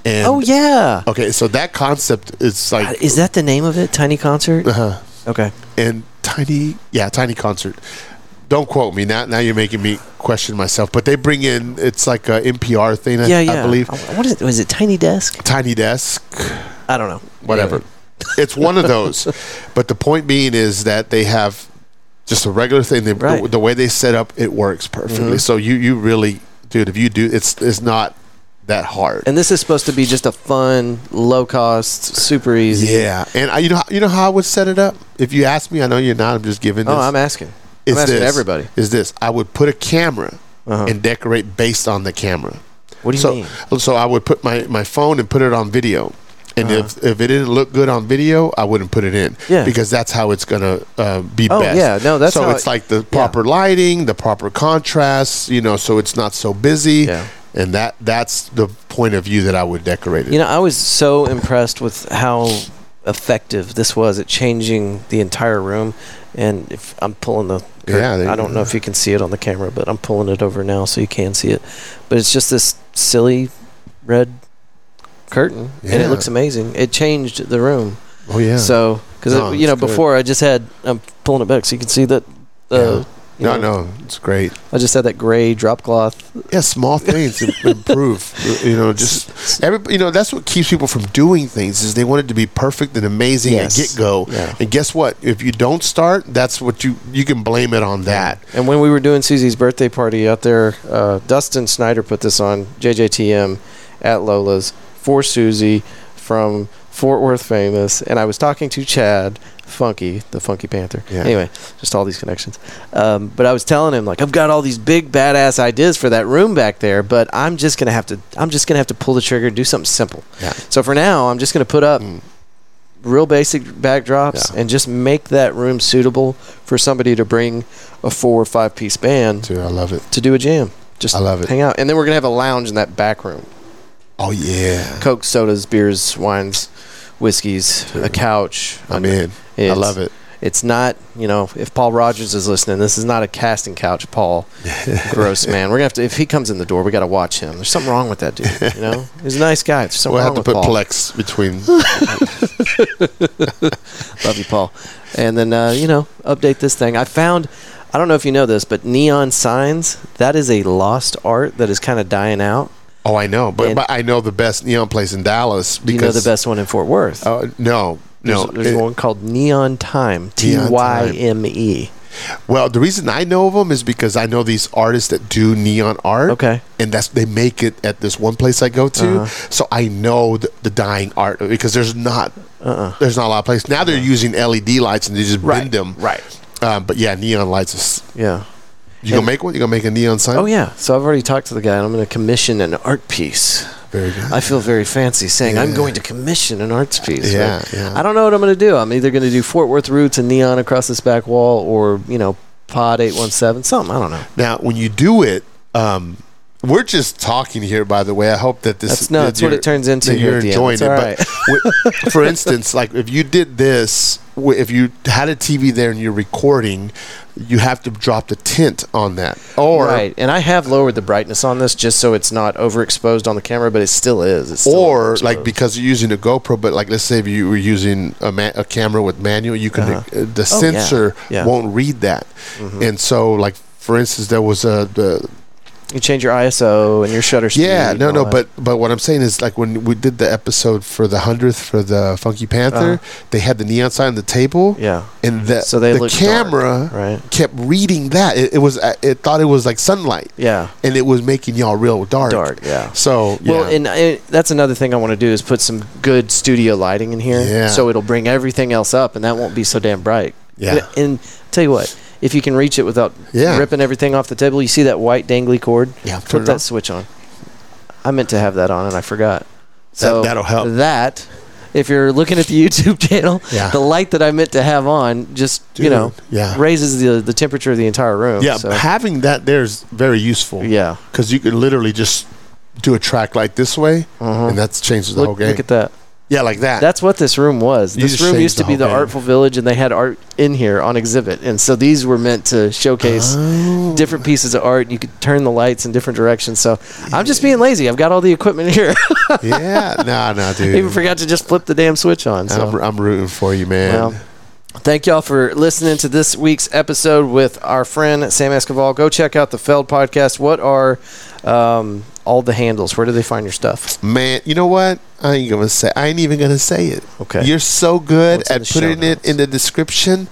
And oh yeah. Okay, so that concept is like Is that the name of it? Tiny concert. uh, huh. Okay. and tiny, yeah, tiny concert. Don't quote me now. Now you're making me question myself. But they bring in it's like a NPR thing, I, Yeah, yeah. I believe. Oh, What is it? Was it Tiny Desk? Tiny desk, I don't know. whatever. Yeah. It's one of those. but the point being is that they have just a regular thing. They, the, Right. Mm-hmm. the way they set up, it works perfectly. So you you really, dude, if you do, it's it's not that hard. And this is supposed to be just a fun, low cost, super easy. yeah, and I, you know you know how I would set it up. If you ask me, I know you're not. I'm just giving. This. Oh, I'm asking. I'm asking this. everybody. Is this? I would put a camera Uh-huh. and decorate based on the camera. What do you so, mean? So I would put my, my phone and put it on video. And if, if it didn't look good on video, I wouldn't put it in. Uh-huh. Yeah. Because that's how it's gonna uh, be Oh, best. yeah. No, that's so how it's it- like the proper lighting, the proper contrast, you know, so it's not so busy. Yeah. And that that's the point of view that I would decorate it. You know, I was so impressed with how effective this was at changing the entire room. And if I'm pulling the curtain, Yeah, I don't know if you can see it on the camera, but I'm pulling it over now so you can see it. But it's just this silly red curtain, and it looks amazing. It changed the room. oh yeah. So, because No, you know, good. before I just had I'm pulling it back so you can see that. Uh, Yeah. no, know, no, it's great. I just had that gray drop cloth. Yeah, small things <laughs> improve. You know, just every you know that's what keeps people from doing things is they want it to be perfect and amazing Yes. at get go. Yeah. And guess what? If you don't start, that's what you you can blame it on that. And when we were doing Susie's birthday party out there, uh, Dustin Snyder put this on JJTM at Lola's for Susie from Fort Worth Famous. And I was talking to Chad Funky, the Funky Panther. Yeah. Anyway, just all these connections. Um, but I was telling him like I've got all these big badass ideas for that room back there, but I'm just gonna have to I'm just gonna have to pull the trigger and do something simple. Yeah. So for now, I'm just gonna put up real basic backdrops Yeah. and just make that room suitable for somebody to bring a four or five piece band Dude, I love it. to do a jam. Just I love it. hang out, and then we're gonna have a lounge in that back room. Oh yeah. Coke, sodas, beers, wines, whiskeys, a couch. I'm in. I love it. It's not, you know, if Paul Rogers is listening, this is not a casting couch, Paul. <laughs> Gross man. We're gonna have to. If he comes in the door, we got to watch him. There's something wrong with that dude. You know, <laughs> he's a nice guy. There's something We'll have to put Paul. Plex between. <laughs> Love you, Paul. And then, uh, you know, update this thing. I found, I don't know if you know this, but neon signs, that is a lost art that is kind of dying out. Oh, I know, but, And- but I know the best neon place in Dallas Do you because know the best one in Fort Worth? Uh, no, no. there's It- one called Neon Tyme. T Y M E. Well, the reason I know of them is because I know these artists that do neon art. Okay. And that's they make it at this one place I go to, Uh-huh. so I know the, the dying art because there's not Uh-uh. there's not a lot of places now. They're using LED lights and they just bend them. Right. Um, but yeah, neon lights. Is, Yeah. You gonna make one? You gonna make a neon sign? Oh yeah. So I've already talked to the guy, and I'm going to commission an art piece. very good. I feel very fancy saying I'm going to commission an arts piece. Yeah, but yeah. I don't know what I'm going to do. I'm either going to do Fort Worth roots and neon across this back wall, or you know, Pod eight one seven, something. I don't know. Now, when you do it, um, we're just talking here. By the way, I hope that this That's- no, that that's what it turns into You're the enjoying it. But for instance, like if you did this, if you had a TV there and you're recording, you have to drop the tint on that. Or right, and I have lowered the brightness on this just so it's not overexposed on the camera, but it still is. It's still or like because you're using a GoPro, but like let's say if you were using a, ma- a camera with manual, you can Uh-huh. uh, the Oh, sensor Yeah. Mm-hmm. won't read that, and so like for instance, there was a the you change your ISO and your shutter speed. Yeah, no, no, but but what I'm saying is like when we did the episode for the hundredth for the Funky Panther, Uh-huh. they had the neon sign on the table. yeah, and the So the camera dark, right? kept reading that. It, it was uh, it thought it was like sunlight, yeah, and it was making y'all real dark. dark. Yeah. So yeah. Well, and uh, that's another thing I want to do is put some good studio lighting in here, Yeah. so it'll bring everything else up, and that won't be so damn bright. Yeah. And, and tell you what, if you can reach it without Yeah. ripping everything off the table, you see that white dangly cord? Yeah, Put that on. switch on. I meant to have that on, and I forgot. So that'll help. That. If you're looking at the <laughs> YouTube channel, Yeah. the light that I meant to have on just you know yeah. raises the the temperature of the entire room. yeah, so, having that there is very useful. yeah. because you could literally just do a track like this way, uh-huh. and that changes the Look, whole game. look at that. Yeah, like that. That's what this room was. You This room used to be whole the game. Artful Village, and they had art in here on exhibit. And so these were meant to showcase Oh. different pieces of art. You could turn the lights in different directions. So I'm just being lazy. I've got all the equipment here. <laughs> yeah, <laughs> no, no, dude. Even forgot to just flip the damn switch on. So. I'm, I'm rooting for you, man. Well, thank y'all for listening to this week's episode with our friend Sam Escoval. Go check out the Failed podcast. What are um, all the handles? Where do they find your stuff? Man, you know what? I ain't gonna say. I ain't even gonna say it. Okay. You're so good What's at putting it in the description.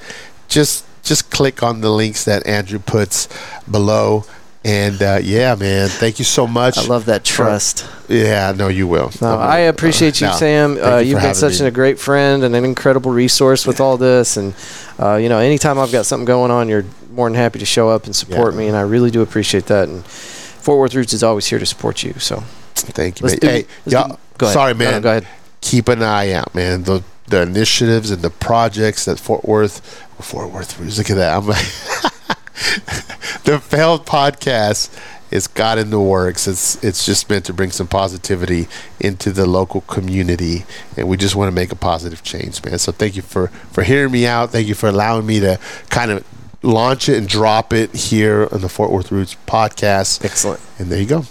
Just just click on the links that Andrew puts below. And uh, yeah, man, thank you so much. I love that trust. Yeah, no, you will. No, I appreciate you, Sam. Uh, you you've been such me. a great friend and an incredible resource with all this. And uh, you know, anytime I've got something going on, you're more than happy to show up and support Yeah. me. And I really do appreciate that. And Fort Worth Roots is always here to support you. So Thank you, man. do. Hey, y'all, do- go ahead. sorry, No, no, man. go ahead. Keep an eye out, man. The the initiatives and the projects that Fort Worth, Fort Worth. Roots. Look at that. I'm like, <laughs> the failed podcast is got in the works. It's it's just meant to bring some positivity into the local community, and we just want to make a positive change, man. So thank you for for hearing me out. Thank you for allowing me to kind of launch it and drop it here on the Fort Worth Roots podcast. Excellent. And there you go.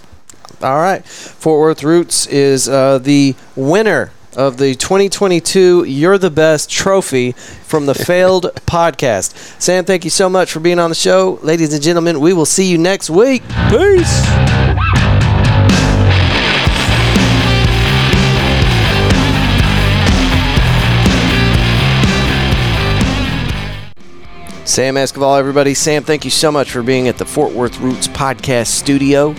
All right. Fort Worth Roots is uh, the winner of the 2022 You're the Best trophy from the Failed <laughs> podcast. Sam, thank you so much for being on the show. Ladies and gentlemen, we will see you next week. Peace. Sam Escoval, everybody. Sam, thank you so much for being at the Fort Worth Roots podcast studio.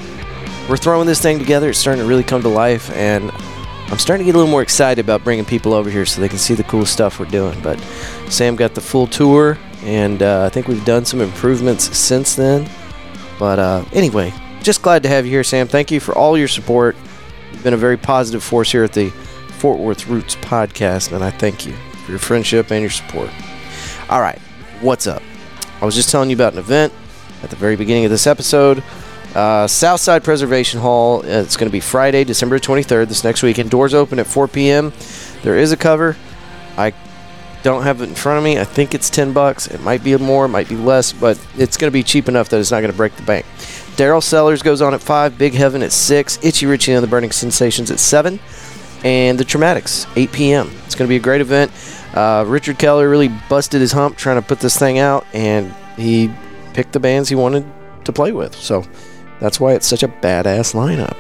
We're throwing this thing together. It's starting to really come to life, and I'm starting to get a little more excited about bringing people over here so they can see the cool stuff we're doing. But Sam got the full tour, and uh, I think we've done some improvements since then. But uh, anyway, just glad to have you here, Sam. Thank you for all your support. You've been a very positive force here at the Fort Worth Roots podcast, and I thank you for your friendship and your support. All right, what's up? I was just telling you about an event at the very beginning of this episode. Uh, Southside Preservation Hall. It's going to be Friday, December 23rd, this next weekend. Doors open at 4 p.m. There is a cover. I don't have it in front of me. I think it's 10 bucks. It might be more, it might be less, but it's going to be cheap enough that it's not going to break the bank. Daryl Sellers goes on at 5, Big Heaven at 6, Itchy Richie and the Burning Sensations at 7, and the Traumatics, 8 p.m. It's going to be a great event. Uh, Richard Keller really busted his hump trying to put this thing out, and he picked the bands he wanted to play with. So that's why it's such a badass lineup.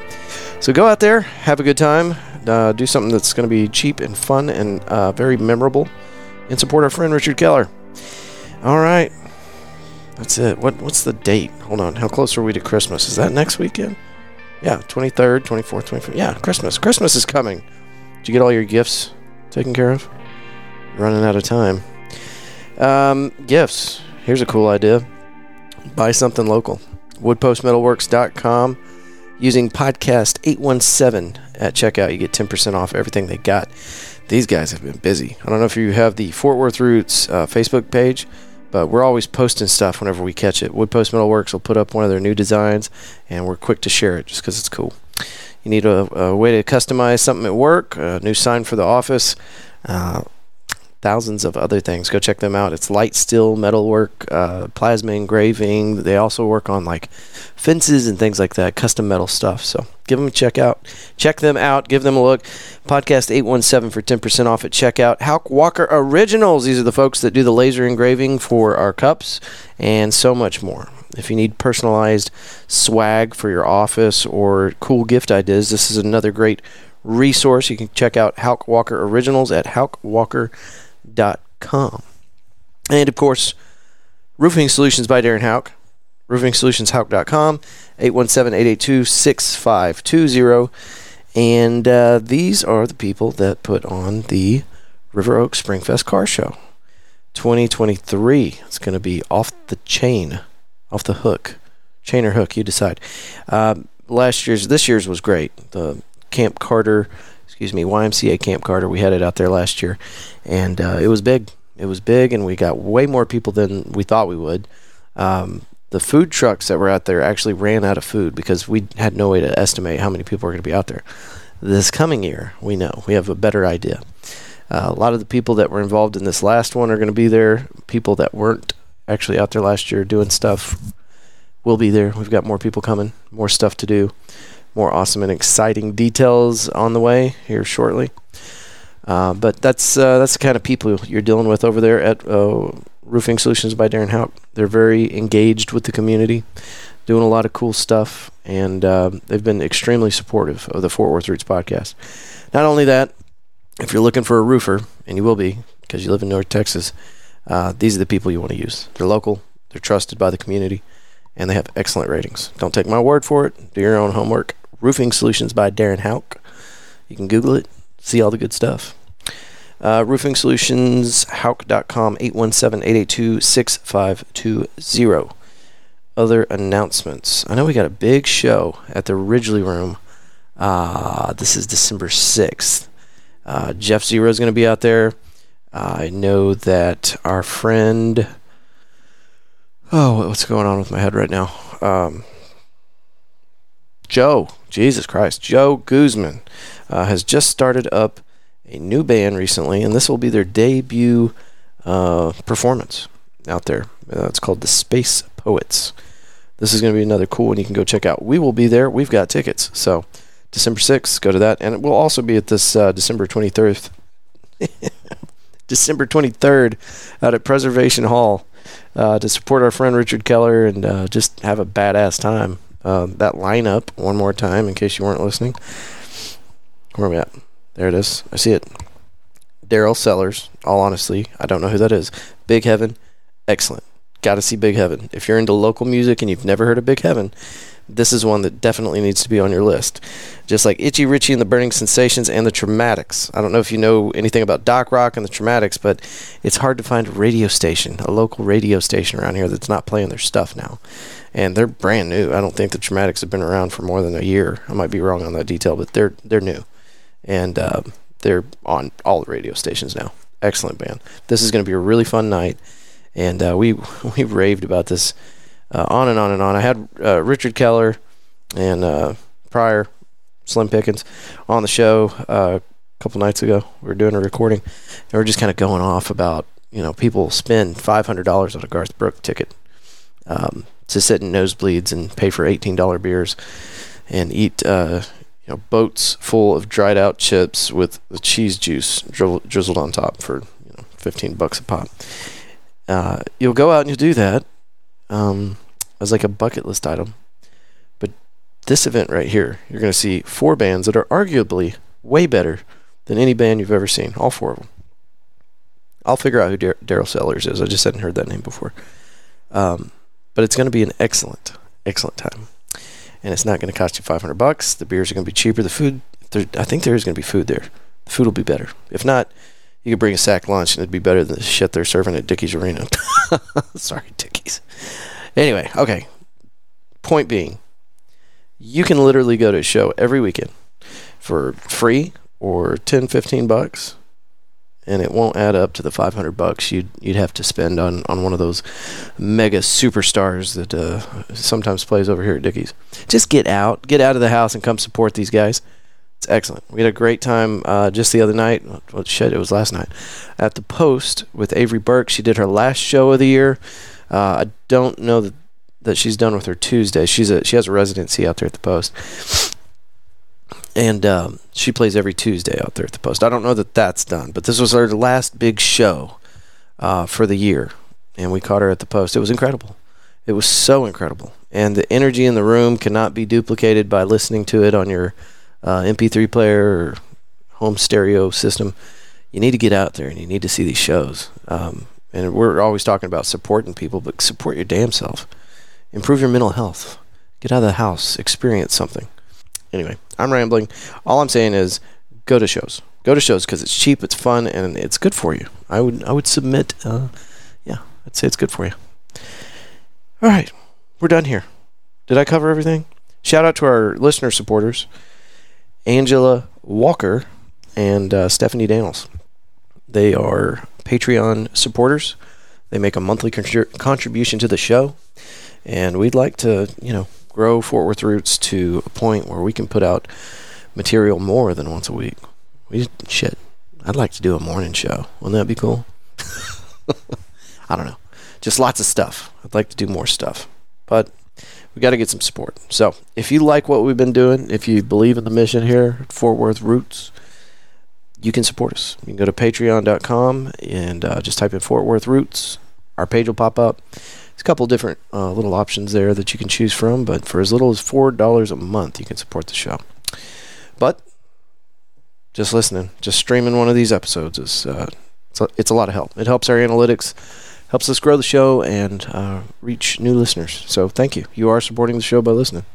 So go out there, have a good time, uh, do something that's going to be cheap and fun and uh, very memorable, and support our friend Richard Keller. All right, that's it. What what's the date? Hold on, how close are we to Christmas? Is that next weekend? Yeah, 23rd, 24th, 25th. Yeah, Christmas. Christmas is coming. Did you get all your gifts taken care of? Running out of time. Um, gifts. Here's a cool idea. Buy something local. Woodpostmetalworks.com. Using podcast 817 at checkout, you get 10% off everything they got. These guys have been busy. I don't know if you have the Fort Worth Roots uh, Facebook page, but we're always posting stuff whenever we catch it. Wood Post Metal Works will put up one of their new designs, and we're quick to share it just because it's cool. You need a, a way to customize something at work, a new sign for the office, uh, thousands of other things. Go check them out. It's light steel metalwork, uh, plasma engraving. They also work on like fences and things like that, custom metal stuff. So give them a check out. Check them out. Give them a look. Podcast 817 for 10% off at checkout. Hauk Walker Originals. These are the folks that do the laser engraving for our cups and so much more. If you need personalized swag for your office or cool gift ideas, this is another great resource. You can check out Hauk Walker Originals at haukwalker.com. And of course, Roofing Solutions by Darren Hauk. RoofingSolutionsHauk.com, 817-882-6520. And uh, these are the people that put on the River Oak Springfest Car Show. 2023. It's going to be off the chain, off the hook. Chain or hook, you decide. Um, last year's, this year's was great. The Camp Carter, excuse me, YMCA Camp Carter, we had it out there last year. And uh, it was big. It was big, and we got way more people than we thought we would. Um, the food trucks that were out there actually ran out of food because we had no way to estimate how many people were going to be out there. this coming year. We know we have a better idea. Uh, a lot of the people that were involved in this last one are going to be there. People that weren't actually out there last year doing stuff will be there. We've got more people coming, more stuff to do, more awesome and exciting details on the way here shortly. Uh, but that's uh, that's the kind of people you're dealing with over there at uh, Roofing Solutions by Darren Hauk. They're very engaged with the community, doing a lot of cool stuff, and uh, they've been extremely supportive of the Fort Worth Roots podcast. Not only that, if you're looking for a roofer, and you will be because you live in North Texas, uh, these are the people you want to use. They're local, they're trusted by the community, and they have excellent ratings. Don't take my word for it. Do your own homework. Roofing Solutions by Darren Hauk. You can Google it, see all the good stuff. Uh, roofing Solutions, Hauk.com, 817-882-6520. Other announcements. I know we got a big show at the Ridglea Room. Uh, this is December 6th. Uh, Jeff Zero is going to be out there. I know that our friend. Oh, what's going on with my head right now? Um, Joe, Jesus Christ, Joe Guzman uh, has just started up a new band recently, and this will be their debut uh, performance out there. Uh, it's called the Space Poets. This is going to be another cool one you can go check out. We will be there. We've got tickets. So December 6th, go to that. And we'll also be at this uh, December 23rd. <laughs> December 23rd out at Preservation Hall uh, to support our friend Richard Keller and uh, just have a badass time. Uh, that lineup, one more time, in case you weren't listening. Where are we at? There it is. I see it. Daryl Sellers. All honestly, I don't know who that is. Big Heaven, excellent. Got to see Big Heaven. If you're into local music and you've never heard of Big Heaven, this is one that definitely needs to be on your list. Just like Itchy Richie and the Burning Sensations and the Traumatics. I don't know if you know anything about Doc Rock and the Traumatics, but it's hard to find a radio station, a local radio station around here that's not playing their stuff now. And they're brand new. I don't think the Traumatics have been around for more than a year. I might be wrong on that detail, but they're they're new, and uh, they're on all the radio stations now. Excellent band. This is going to be a really fun night, and uh, we <laughs> we raved about this uh, on and on and on. I had uh, Richard Keller and uh, Pryor, Slim Pickens, on the show uh, a couple nights ago. We were doing a recording, and we are just kind of going off about you know people spend five hundred dollars on a Garth Brooks ticket um, to sit in nosebleeds and pay for eighteen dollar beers and eat. Uh, you know, boats full of dried out chips with the cheese juice dri- drizzled on top for you know, 15 bucks a pop. Uh, you'll go out and you'll do that, um, as like a bucket list item. But this event right here, you're going to see four bands that are arguably way better than any band you've ever seen. All four of them. I'll figure out who Daryl Sellers is. I just hadn't heard that name before. Um, but it's going to be an excellent, excellent time. And it's not going to cost you 500 bucks. The beers are going to be cheaper. The food, I think there is going to be food there. The food will be better. If not, you could bring a sack lunch and it'd be better than the shit they're serving at Dickies Arena. <laughs> Sorry, Dickies. Anyway, okay. Point being, you can literally go to a show every weekend for free or 10, 15 bucks, and it won't add up to the 500 bucks you'd you'd have to spend on, on one of those mega superstars that uh, sometimes plays over here at Dickies. Just get out, get out of the house, and come support these guys. It's excellent. We had a great time uh, just the other night. Well, shit, it was last night at the Post with Avery Burke. She did her last show of the year. Uh, I don't know that, that she's done with her Tuesday. She's a she has a residency out there at the Post, and um, she plays every Tuesday out there at the Post. I don't know that that's done, but this was her last big show uh, for the year, and we caught her at the Post. It was incredible. It was so incredible, and the energy in the room cannot be duplicated by listening to it on your uh, MP3 player or home stereo system. You need to get out there and you need to see these shows. Um, and we're always talking about supporting people, but support your damn self. Improve your mental health. Get out of the house. Experience something. Anyway, I'm rambling. All I'm saying is go to shows. Go to shows because it's cheap, it's fun, and it's good for you. I would I would submit. Uh, yeah, I'd say it's good for you. All right, we're done here. Did I cover everything? Shout out to our listener supporters, Angela Walker and uh, Stephanie Daniels. They are Patreon supporters. They make a monthly contri- contribution to the show, and we'd like to, you know, grow Fort Worth Roots to a point where we can put out material more than once a week. We shit. I'd like to do a morning show. Wouldn't that be cool? <laughs> I don't know. Just lots of stuff. I'd like to do more stuff. But we got to get some support. So if you like what we've been doing, if you believe in the mission here Fort Worth Roots, you can support us. You can go to patreon.com and uh, just type in Fort Worth Roots. Our page will pop up. There's a couple different uh, little options there that you can choose from, but for as little as $4 a month, you can support the show. But just listening, just streaming one of these episodes is uh, it's, a, it's a lot of help. It helps our analytics, helps us grow the show, and uh, reach new listeners. So thank you. You are supporting the show by listening,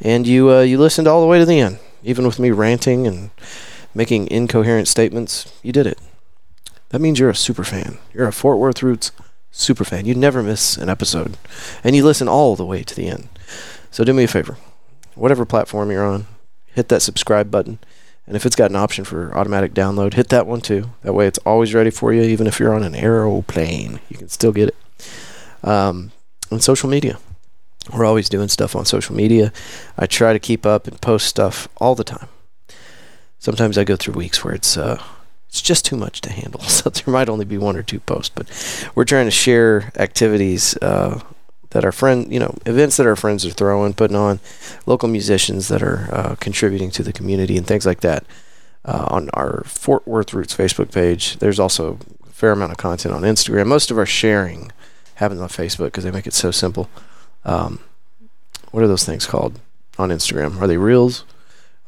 and you uh, you listened all the way to the end, even with me ranting and making incoherent statements. You did it. That means you're a super fan. You're a Fort Worth Roots super fan. You never miss an episode, and you listen all the way to the end. So do me a favor, whatever platform you're on, hit that subscribe button. And if it's got an option for automatic download, hit that one too. That way it's always ready for you, even if you're on an aeroplane. You can still get it. Um, on social media. We're always doing stuff on social media. I try to keep up and post stuff all the time. Sometimes I go through weeks where it's uh, it's just too much to handle. <laughs> So there might only be one or two posts, but we're trying to share activities uh, that our friend, you know, events that our friends are throwing, putting on, local musicians that are uh, contributing to the community and things like that. Uh, on our Fort Worth Roots Facebook page, there's also a fair amount of content on Instagram. Most of our sharing happens on Facebook because they make it so simple. Um, what are those things called on Instagram? Are they reels?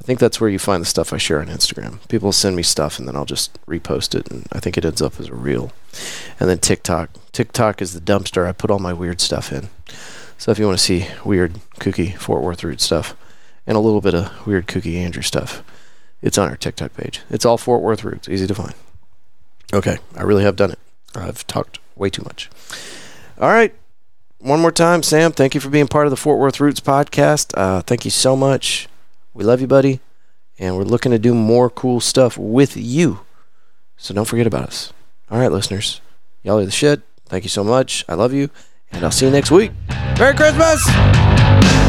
I think that's where you find the stuff I share on Instagram. People send me stuff and then I'll just repost it, and I think it ends up as a reel. And then TikTok. TikTok is the dumpster I put all my weird stuff in. So if you want to see weird, kooky Fort Worth Root stuff and a little bit of weird, kooky Andrew stuff, it's on our TikTok page. It's all Fort Worth Roots, easy to find. Okay, I really have done it. I've talked way too much. All right. One more time, Sam, thank you for being part of the Fort Worth Roots podcast. Uh, thank you so much. We love you, buddy. And we're looking to do more cool stuff with you. So don't forget about us. All right, listeners. Y'all are the shit. Thank you so much. I love you. And I'll see you next week. Merry Christmas!